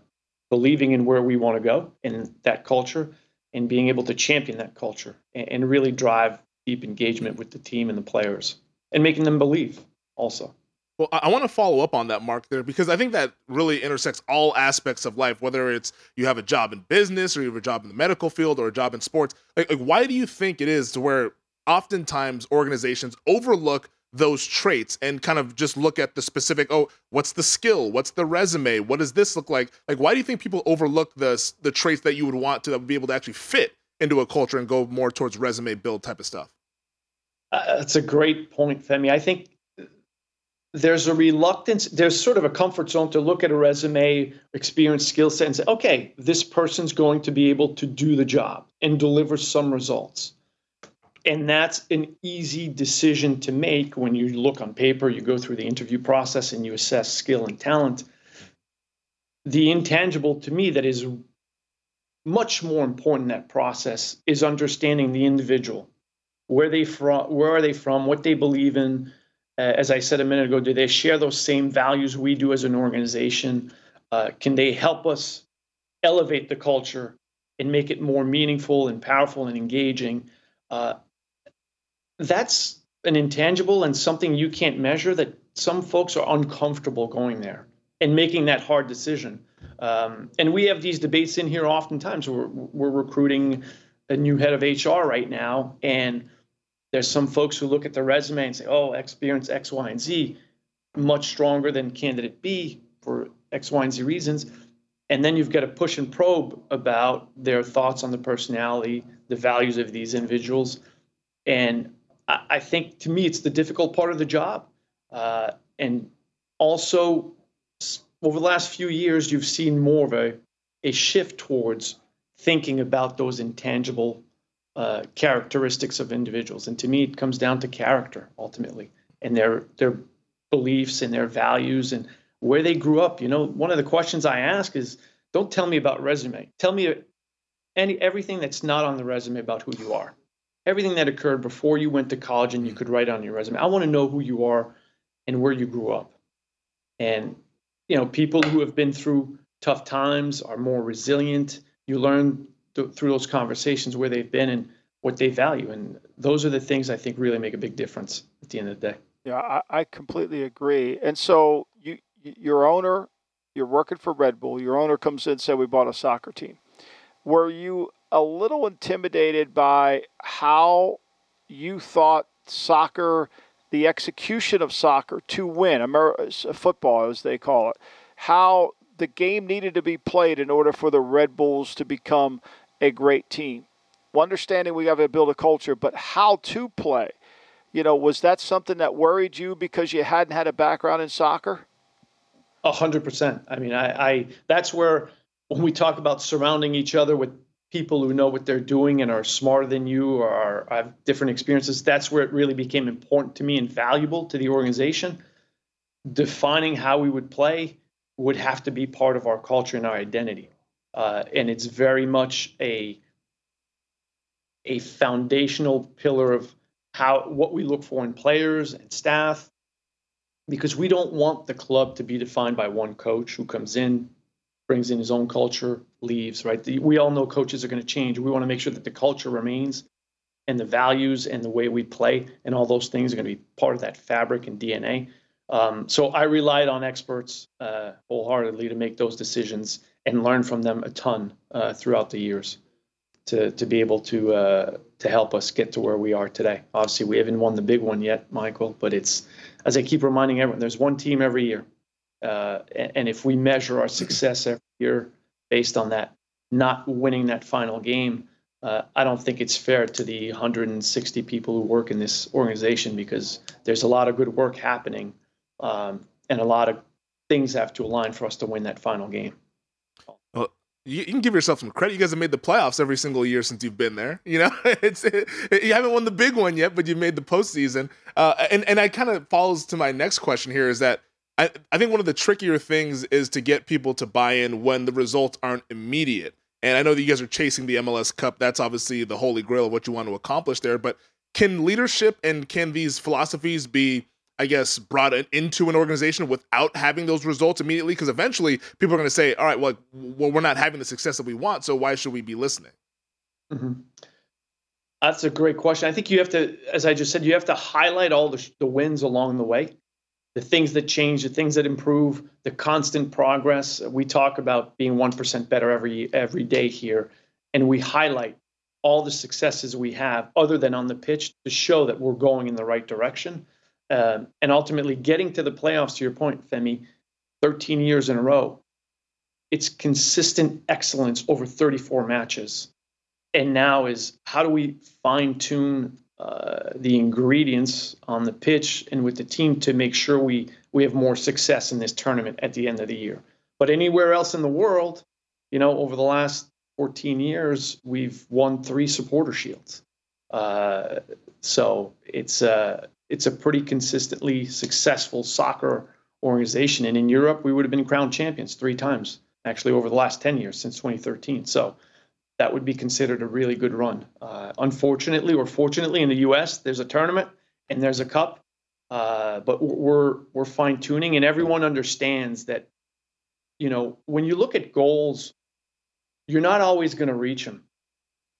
believing in where we want to go in that culture, and being able to champion that culture and, really drive deep engagement with the team and the players, and making them believe also. Well, I want to follow up on that, Marc, there, because I think that really intersects all aspects of life, whether it's you have a job in business or you have a job in the medical field or a job in sports. Like, like why do you think it is to where oftentimes organizations overlook those traits and kind of just look at the specific, oh, what's the skill? What's the resume? What does this look like? Like, why do you think people overlook the, the traits that you would want to be able to actually fit into a culture and go more towards resume build type of stuff? Uh, that's a great point, Femi. I think there's a reluctance, there's sort of a comfort zone to look at a resume, experience, skill set, and say, okay, this person's going to be able to do the job and deliver some results. And that's an easy decision to make when you look on paper, you go through the interview process, and you assess skill and talent. The intangible to me that is much more important in that process is understanding the individual. Where they from where are they from what they believe in. Uh, as i said a minute ago do they share those same values we do as an organization? Uh, can they help us elevate the culture and make it more meaningful and powerful and engaging? Uh, that's an intangible and something you can't measure that some folks are uncomfortable going there and making that hard decision um, and we have these debates in here oftentimes. We're, we're recruiting a new head of HR right now, and there's some folks who look at the resume and say, "Oh, experience X, Y, and Z, much stronger than candidate B for X, Y, and Z reasons." And then you've got to push and probe about their thoughts on the personality, the values of these individuals, and I, I think to me it's the difficult part of the job, uh, and also over the last few years, you've seen more of a, a shift towards thinking about those intangible uh, characteristics of individuals. And to me, it comes down to character ultimately and their their beliefs and their values and where they grew up. You know, one of the questions I ask is, don't tell me about resume. Tell me any everything that's not on the resume about who you are. Everything that occurred before you went to college and you could write on your resume. I want to know who you are and where you grew up. And you know, people who have been through tough times are more resilient. You learn th- through those conversations where they've been and what they value, and those are the things I think really make a big difference at the end of the day. Yeah, I, I completely agree. And so you, your owner, you're working for Red Bull. Your owner comes in and said, "We bought a soccer team." Were you a little intimidated by how you thought soccer? the execution of soccer to win, Amer- football as they call it, how the game needed to be played in order for the Red Bulls to become a great team. Understanding we got to build a culture, but how to play. You know, was that something that worried you because you hadn't had a background in soccer? A hundred percent. I mean, I, I that's where when we talk about surrounding each other with people who know what they're doing and are smarter than you or have different experiences. That's where it really became important to me and valuable to the organization. Defining how we would play would have to be part of our culture and our identity. Uh, and it's very much a a foundational pillar of how what we look for in players and staff because we don't want the club to be defined by one coach who comes in brings in his own culture, leaves, right? The, we all know coaches are going to change. We want to make sure that the culture remains and the values and the way we play and all those things are going to be part of that fabric and DNA. Um, so I relied on experts uh, wholeheartedly to make those decisions and learn from them a ton uh, throughout the years to to be able to uh, to help us get to where we are today. Obviously, we haven't won the big one yet, Michael, but it's as I keep reminding everyone, there's one team every year. Uh, and if we measure our success every year based on that, not winning that final game, uh, I don't think it's fair to the 160 people who work in this organization because there's a lot of good work happening um, and a lot of things have to align for us to win that final game. Well, you, can give yourself some credit. You guys have made the playoffs every single year since you've been there. You know, it's it, you haven't won the big one yet, but you made the postseason. Uh, and and I kind of follows to my next question here is that I, I think one of the trickier things is to get people to buy in when the results aren't immediate. And I know that you guys are chasing the MLS Cup. That's obviously the holy grail of what you want to accomplish there. But can leadership and can these philosophies be, I guess, brought into an organization without having those results immediately? Because eventually people are going to say, all right, well, well, we're not having the success that we want. So why should we be listening? Mm-hmm. That's a great question. I think you have to, as I just said, you have to highlight all the, the wins along the way the things that change, the things that improve, the constant progress. We talk about being 1% better every every day here, and we highlight all the successes we have other than on the pitch to show that we're going in the right direction. Uh, and ultimately getting to the playoffs, to your point, Femi, 13 years in a row. It's consistent excellence over 34 matches. And now is how do we fine tune uh, the ingredients on the pitch and with the team to make sure we we have more success in this tournament at the end of the year. But anywhere else in the world, you know, over the last 14 years, we've won three supporter shields. Uh, so it's a uh, it's a pretty consistently successful soccer organization. And in Europe, we would have been crowned champions three times, actually over the last 10 years since 2013. So that would be considered a really good run. Uh, unfortunately or fortunately, in the U.S., there's a tournament and there's a cup, uh, but we're we're fine tuning, and everyone understands that. You know, when you look at goals, you're not always going to reach them,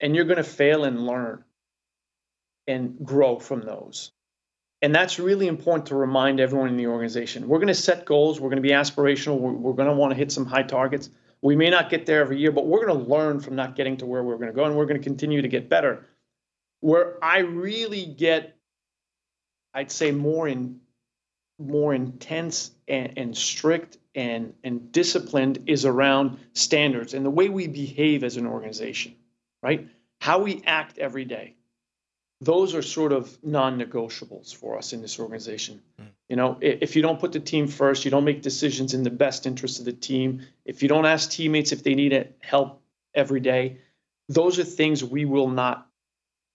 and you're going to fail and learn and grow from those. And that's really important to remind everyone in the organization. We're going to set goals. We're going to be aspirational. We're, we're going to want to hit some high targets. We may not get there every year, but we're going to learn from not getting to where we're going to go, and we're going to continue to get better. Where I really get, I'd say, more in more intense and, and strict and and disciplined is around standards and the way we behave as an organization, right? How we act every day those are sort of non-negotiables for us in this organization. Mm. You know, if you don't put the team first, you don't make decisions in the best interest of the team. If you don't ask teammates if they need help every day, those are things we will not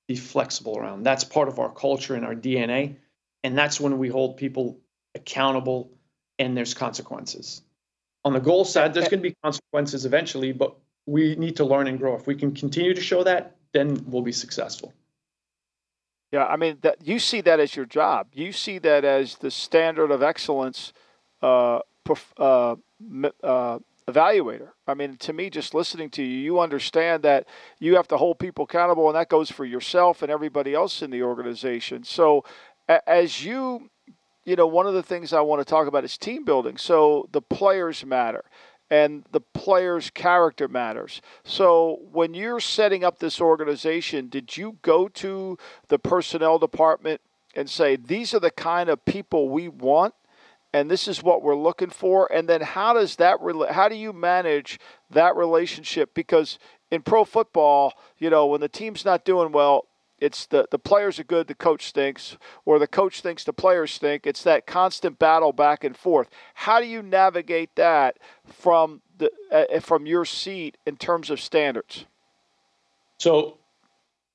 be flexible around. That's part of our culture and our DNA, and that's when we hold people accountable and there's consequences. On the goal side, there's going to be consequences eventually, but we need to learn and grow. If we can continue to show that, then we'll be successful. Yeah, I mean that you see that as your job. You see that as the standard of excellence uh, uh, uh, evaluator. I mean, to me, just listening to you, you understand that you have to hold people accountable, and that goes for yourself and everybody else in the organization. So, as you, you know, one of the things I want to talk about is team building. So the players matter and the player's character matters. So, when you're setting up this organization, did you go to the personnel department and say, these are the kind of people we want? And this is what we're looking for. And then, how does that? How do you manage that relationship? Because in pro football, you know, when the team's not doing well, it's the, the players are good, the coach stinks, or the coach thinks the players stink. It's that constant battle back and forth. How do you navigate that from the uh, from your seat in terms of standards? So,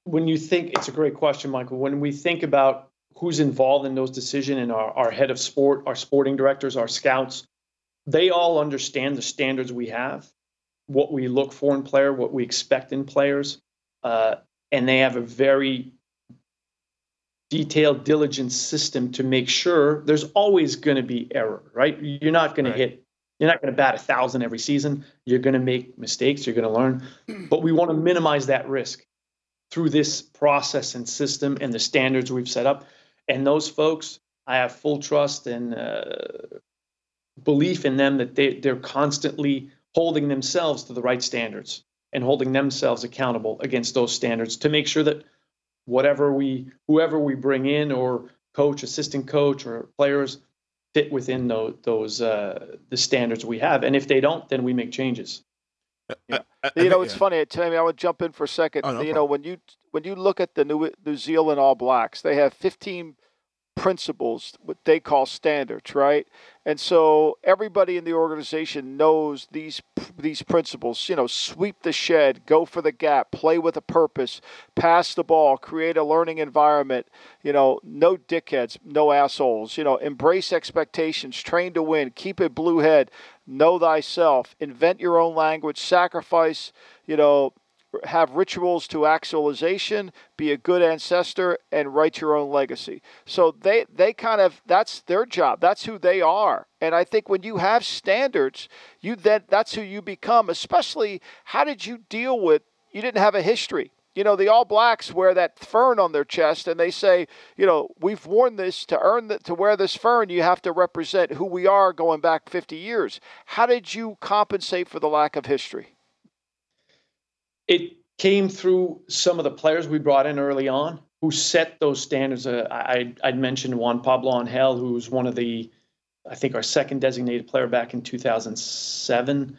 when you think, it's a great question, Michael. When we think about who's involved in those decisions, and our, our head of sport, our sporting directors, our scouts, they all understand the standards we have, what we look for in player, what we expect in players. Uh, and they have a very detailed, diligence system to make sure there's always going to be error, right? You're not going right. to hit, you're not going to bat a thousand every season. You're going to make mistakes. You're going to learn, but we want to minimize that risk through this process and system and the standards we've set up. And those folks, I have full trust and uh, belief in them that they, they're constantly holding themselves to the right standards and holding themselves accountable against those standards to make sure that whatever we whoever we bring in or coach assistant coach or players fit within those, those uh, the standards we have and if they don't then we make changes yeah. I, I, you know, it's yeah. funny. Tell me, I would jump in for a second. Oh, no you problem. know, when you when you look at the New New Zealand All Blacks, they have 15 principles, what they call standards, right? And so everybody in the organization knows these these principles. You know, sweep the shed, go for the gap, play with a purpose, pass the ball, create a learning environment. You know, no dickheads, no assholes. You know, embrace expectations, train to win, keep a blue head, know thyself, invent your own language, sacrifice. You know, have rituals to actualization, be a good ancestor, and write your own legacy. So they they kind of that's their job. That's who they are. And I think when you have standards, you then that's who you become. Especially, how did you deal with? You didn't have a history. You know, the All Blacks wear that fern on their chest, and they say, you know, we've worn this to earn the, to wear this fern. You have to represent who we are going back 50 years. How did you compensate for the lack of history? It came through some of the players we brought in early on who set those standards. Uh, I, I'd mentioned Juan Pablo Angel, who's one of the, I think, our second designated player back in 2007.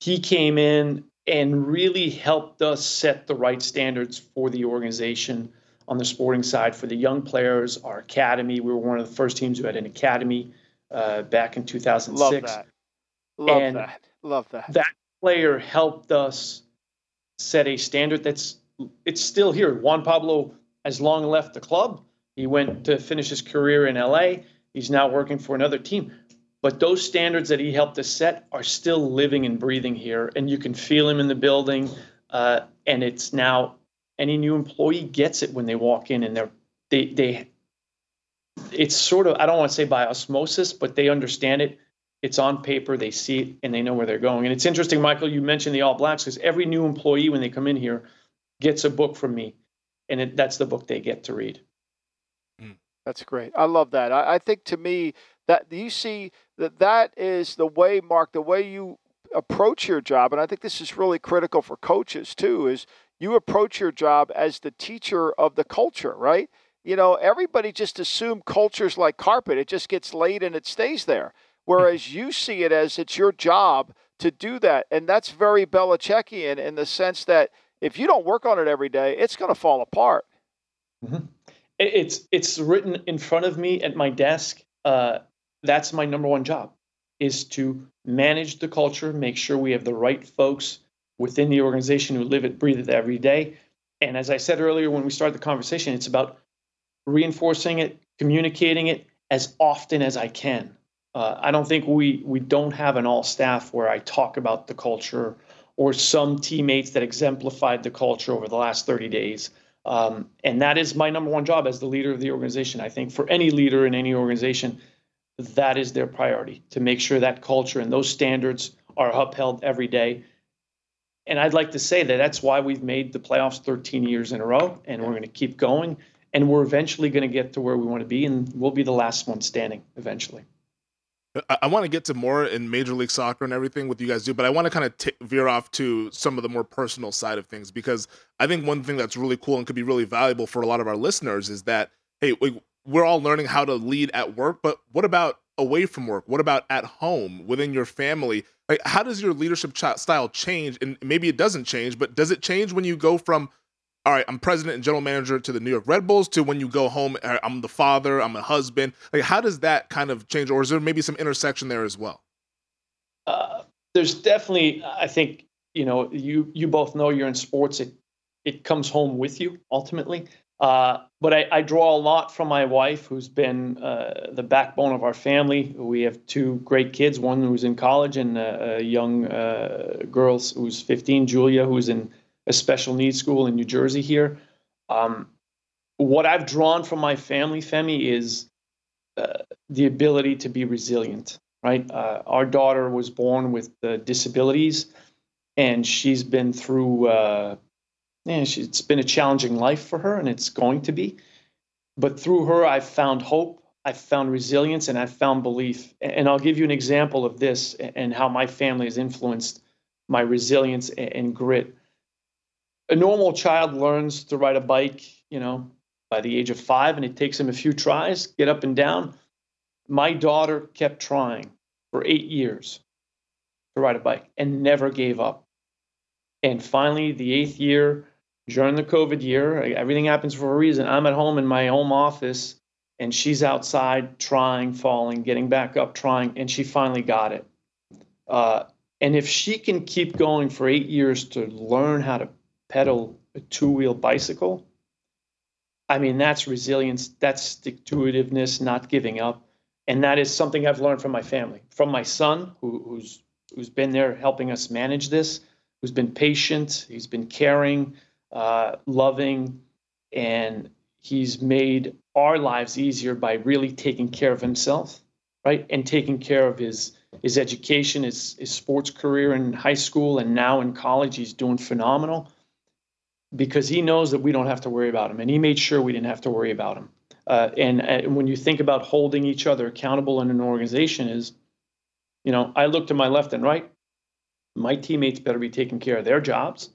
He came in and really helped us set the right standards for the organization on the sporting side for the young players, our academy. We were one of the first teams who had an academy uh, back in 2006. Love that. Love And that. Love that. That player helped us set a standard that's it's still here. Juan Pablo has long left the club. He went to finish his career in LA. He's now working for another team. But those standards that he helped us set are still living and breathing here, and you can feel him in the building. Uh, and it's now any new employee gets it when they walk in, and they're they they. It's sort of I don't want to say by osmosis, but they understand it. It's on paper, they see it, and they know where they're going. And it's interesting, Michael. You mentioned the All Blacks because every new employee when they come in here gets a book from me, and it, that's the book they get to read. Hmm. That's great. I love that. I, I think to me that you see that that is the way, Marc, the way you approach your job, and I think this is really critical for coaches too. Is you approach your job as the teacher of the culture, right? You know, everybody just assume culture's like carpet; it just gets laid and it stays there. Whereas you see it as it's your job to do that, and that's very Belichickian in the sense that if you don't work on it every day, it's going to fall apart. Mm-hmm. It's it's written in front of me at my desk. Uh, that's my number one job, is to manage the culture, make sure we have the right folks within the organization who live it, breathe it every day. And as I said earlier when we started the conversation, it's about reinforcing it, communicating it as often as I can. Uh, I don't think we we don't have an all staff where I talk about the culture or some teammates that exemplified the culture over the last 30 days. Um, and that is my number one job as the leader of the organization. I think for any leader in any organization, that is their priority to make sure that culture and those standards are upheld every day. And I'd like to say that that's why we've made the playoffs 13 years in a row, and we're going to keep going. And we're eventually going to get to where we want to be, and we'll be the last one standing eventually. I, want to get to more in Major League Soccer and everything with you guys do, but I want to kind of t- veer off to some of the more personal side of things because I think one thing that's really cool and could be really valuable for a lot of our listeners is that hey, we, we're all learning how to lead at work, but what about away from work? What about at home within your family? Like, how does your leadership style change? And maybe it doesn't change, but does it change when you go from all right, I'm president and general manager to the New York Red Bulls to when you go home, I'm the father, I'm a husband. Like, how does that kind of change, or is there maybe some intersection there as well? Uh, there's definitely, I think, you know, you you both know you're in sports. It it comes home with you ultimately. Uh, but I, I, draw a lot from my wife, who's been uh, the backbone of our family. We have two great kids, one who's in college and a, a young uh, girl who's 15, Julia, who's in a special needs school in New Jersey here. Um, what I've drawn from my family, Femi, is uh, the ability to be resilient. Right, uh, our daughter was born with disabilities, and she's been through. Uh, yeah, she, it's been a challenging life for her, and it's going to be. But through her, I've found hope. I've found resilience, and I've found belief. And I'll give you an example of this and how my family has influenced my resilience and grit a normal child learns to ride a bike, you know, by the age of five, and it takes him a few tries, get up and down. My daughter kept trying for eight years to ride a bike and never gave up. And finally, the eighth year, during the COVID year, everything happens for a reason. I'm at home in my home office, and she's outside trying, falling, getting back up, trying, and she finally got it. Uh, and if she can keep going for eight years to learn how to pedal a two wheel bicycle, I mean, that's resilience, that's stick to itiveness, not giving up. And that is something I've learned from my family, from my son, who, who's who's been there helping us manage this, who's been patient, he's been caring, uh, loving, and he's made our lives easier by really taking care of himself, right, and taking care of his his education, his his sports career in high school, and now in college, he's doing phenomenal because he knows that we don't have to worry about him, and he made sure we didn't have to worry about him. Uh, and, and when you think about holding each other accountable in an organization, is you know I look to my left and right. My teammates better be taking care of their jobs,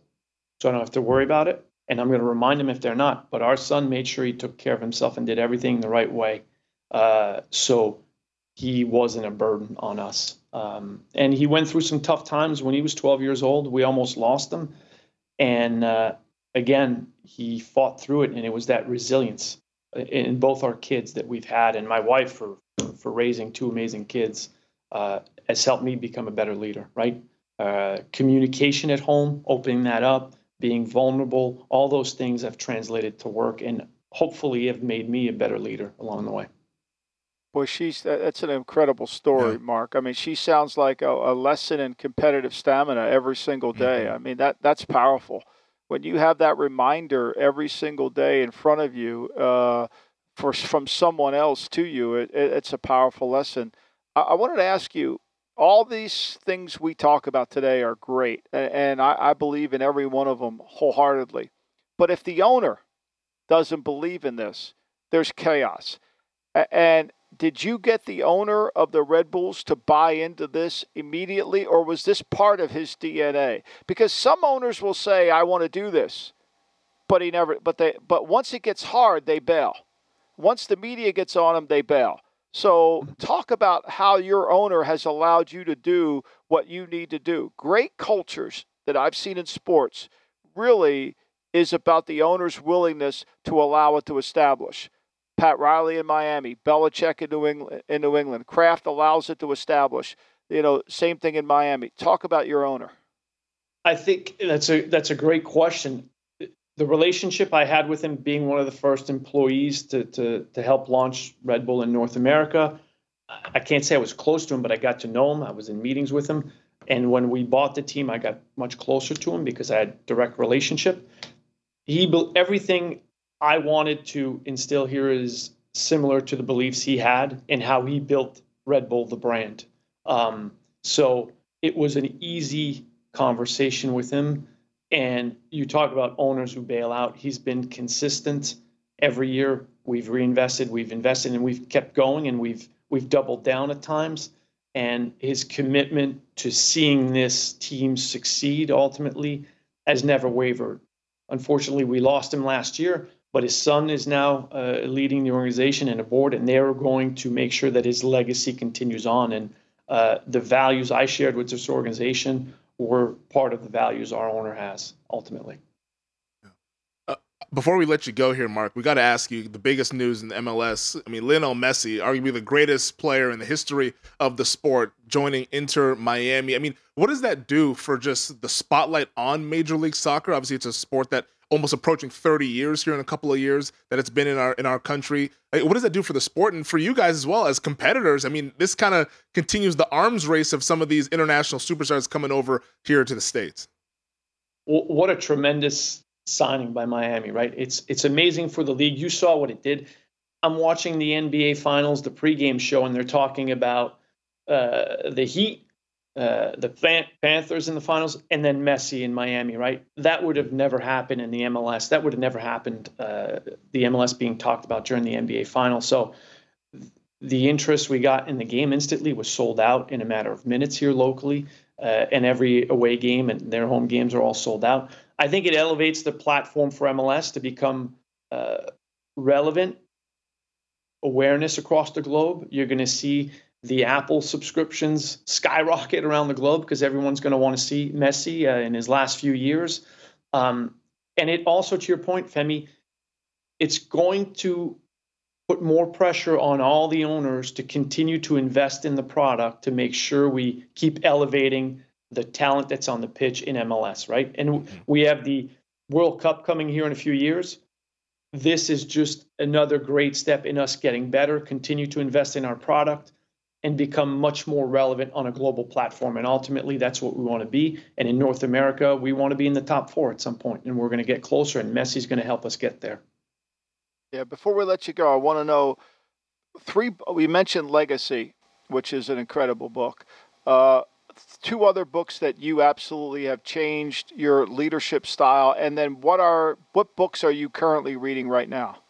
so I don't have to worry about it. And I'm going to remind them if they're not. But our son made sure he took care of himself and did everything the right way, uh, so he wasn't a burden on us. Um, and he went through some tough times when he was 12 years old. We almost lost him, and uh, again, he fought through it, and it was that resilience in both our kids that we've had, and my wife for for raising two amazing kids uh, has helped me become a better leader, right? Uh, communication at home, opening that up, being vulnerable, all those things have translated to work and hopefully have made me a better leader along the way. Boy, she's that's an incredible story, yeah. Marc. I mean, she sounds like a, a, lesson in competitive stamina every single day. Mm-hmm. I mean, that that's powerful. When you have that reminder every single day in front of you, uh, for from someone else to you, it, it, it's a powerful lesson. I, I, wanted to ask you. All these things we talk about today are great, and, and I, I believe in every one of them wholeheartedly. But if the owner doesn't believe in this, there's chaos. And did you get the owner of the Red Bulls to buy into this immediately, or was this part of his DNA? Because some owners will say, "I want to do this," but he never. But they. But once it gets hard, they bail. Once the media gets on them, they bail. So talk about how your owner has allowed you to do what you need to do. Great cultures that I've seen in sports really is about the owner's willingness to allow it to establish. Pat Riley in Miami, Belichick in New England. In New England, Kraft allows it to establish. You know, same thing in Miami. Talk about your owner. I think that's a that's a great question. The relationship I had with him, being one of the first employees to to to help launch Red Bull in North America, I can't say I was close to him, but I got to know him. I was in meetings with him, and when we bought the team, I got much closer to him because I had direct relationship. He built everything I wanted to instill here is similar to the beliefs he had and how he built Red Bull, the brand. Um, so it was an easy conversation with him. And you talk about owners who bail out. He's been consistent every year. We've reinvested, we've invested, and we've kept going, and we've we've doubled down at times. And his commitment to seeing this team succeed ultimately has never wavered. Unfortunately, we lost him last year, but his son is now uh, leading the organization and a board, and they're going to make sure that his legacy continues on. And uh, the values I shared with this organization were part of the values our owner has ultimately. Uh, before we let you go here, Marc, we got to ask you the biggest news in the MLS. I mean, Lionel Messi, arguably the greatest player in the history of the sport, joining Inter Miami. I mean, what does that do for just the spotlight on Major League Soccer? Obviously, it's a sport that almost approaching 30 years here in a couple of years that it's been in our in our country. Like, what does that do for the sport and for you guys as well as competitors? I mean, this kind of continues the arms race of some of these international superstars coming over here to the states. What a tremendous signing by Miami, right? It's it's amazing for the league. You saw what it did. I'm watching the NBA Finals, the pregame show, and they're talking about uh, the Heat uh, the Panthers in the finals, and then Messi in Miami, right? That would have never happened in the MLS. That would have never happened. Uh, the MLS being talked about during the NBA finals. So the interest we got in the game instantly was sold out in a matter of minutes here locally, uh, and every away game and their home games are all sold out. I think it elevates the platform for MLS to become uh, relevant awareness across the globe. You're going to see the Apple subscriptions skyrocket around the globe because everyone's going to want to see Messi uh, in his last few years. Um, and it also, to your point, Femi, it's going to put more pressure on all the owners to continue to invest in the product to make sure we keep elevating the talent that's on the pitch in MLS, right? And mm-hmm. we have the World Cup coming here in a few years. This is just another great step in us getting better, continue to invest in our product and become much more relevant on a global platform. And ultimately, that's what we want to be. And in North America, we want to be in the top four at some point, and we're going to get closer. And Messi's going to help us get there. Yeah. Before we let you go, I want to know three. We mentioned Legacy, which is an incredible book. Uh, two other books that you absolutely have changed your leadership style, and then what are what books are you currently reading right now?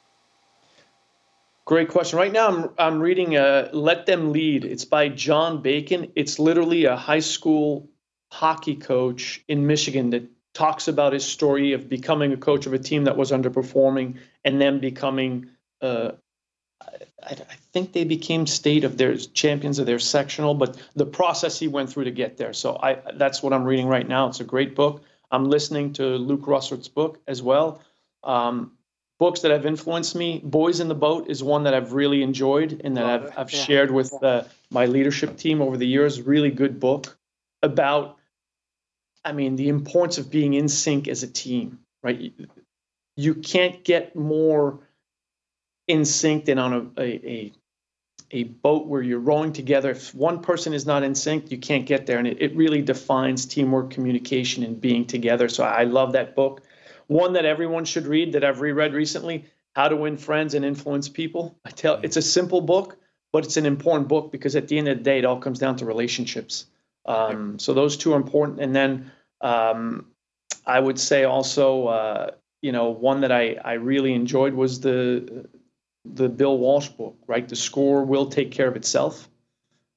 Great question. Right now, I'm I'm reading uh, "Let Them Lead." It's by John Bacon. It's literally a high school hockey coach in Michigan that talks about his story of becoming a coach of a team that was underperforming and then becoming. Uh, I, I think they became state of their champions of their sectional, but the process he went through to get there. So I that's what I'm reading right now. It's a great book. I'm listening to Luke Russert's book as well. Um, books that have influenced me. Boys in the Boat is one that I've really enjoyed and that I've, I've yeah. shared with uh, my leadership team over the years. Really good book about, I mean, the importance of being in sync as a team, right? You can't get more in sync than on a, a, a a boat where you're rowing together. If one person is not in sync, you can't get there. And it, it really defines teamwork, communication, and being together. So I love that book. One that everyone should read that I've reread recently How to Win Friends and Influence People. I tell it's a simple book, but it's an important book because at the end of the day, it all comes down to relationships. Um, so those two are important. And then um, I would say also, uh, you know, one that I, I really enjoyed was the the Bill Walsh book, right? The score will take care of itself.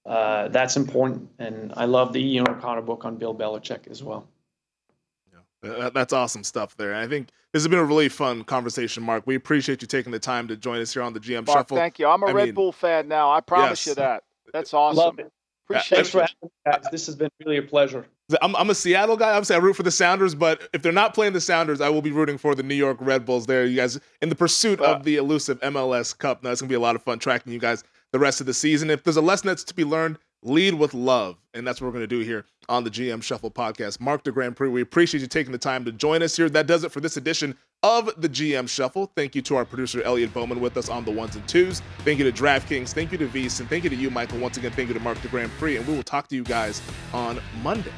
Uh, that's important, and I love the Ian O'Connor book on Bill Belichick as well. Yeah, that's awesome stuff there. I think this has been a really fun conversation, Marc. We appreciate you taking the time to join us here on the GM Mark, Shuffle. Thank you. I'm a I Red mean, Bull fan now. I promise yes. you that. That's awesome. Love it. Appreciate Thanks for having me, guys. This has been really a pleasure. I'm, I'm a Seattle guy. Obviously, I root for the Sounders, but if they're not playing the Sounders, I will be rooting for the New York Red Bulls. There, you guys, in the pursuit of the elusive MLS Cup. Now, it's gonna be a lot of fun tracking you guys the rest of the season. If there's a lesson that's to be learned, lead with love, and that's what we're gonna do here on the GM Shuffle podcast. Marc de Grandpré, we appreciate you taking the time to join us here. That does it for this edition of the GM Shuffle. Thank you to our producer Elliot Bowman with us on the ones and twos. Thank you to DraftKings. Thank you to VSiN. Thank you to you, Michael. Once again, thank you to Marc de Grandpré, and we will talk to you guys on Monday.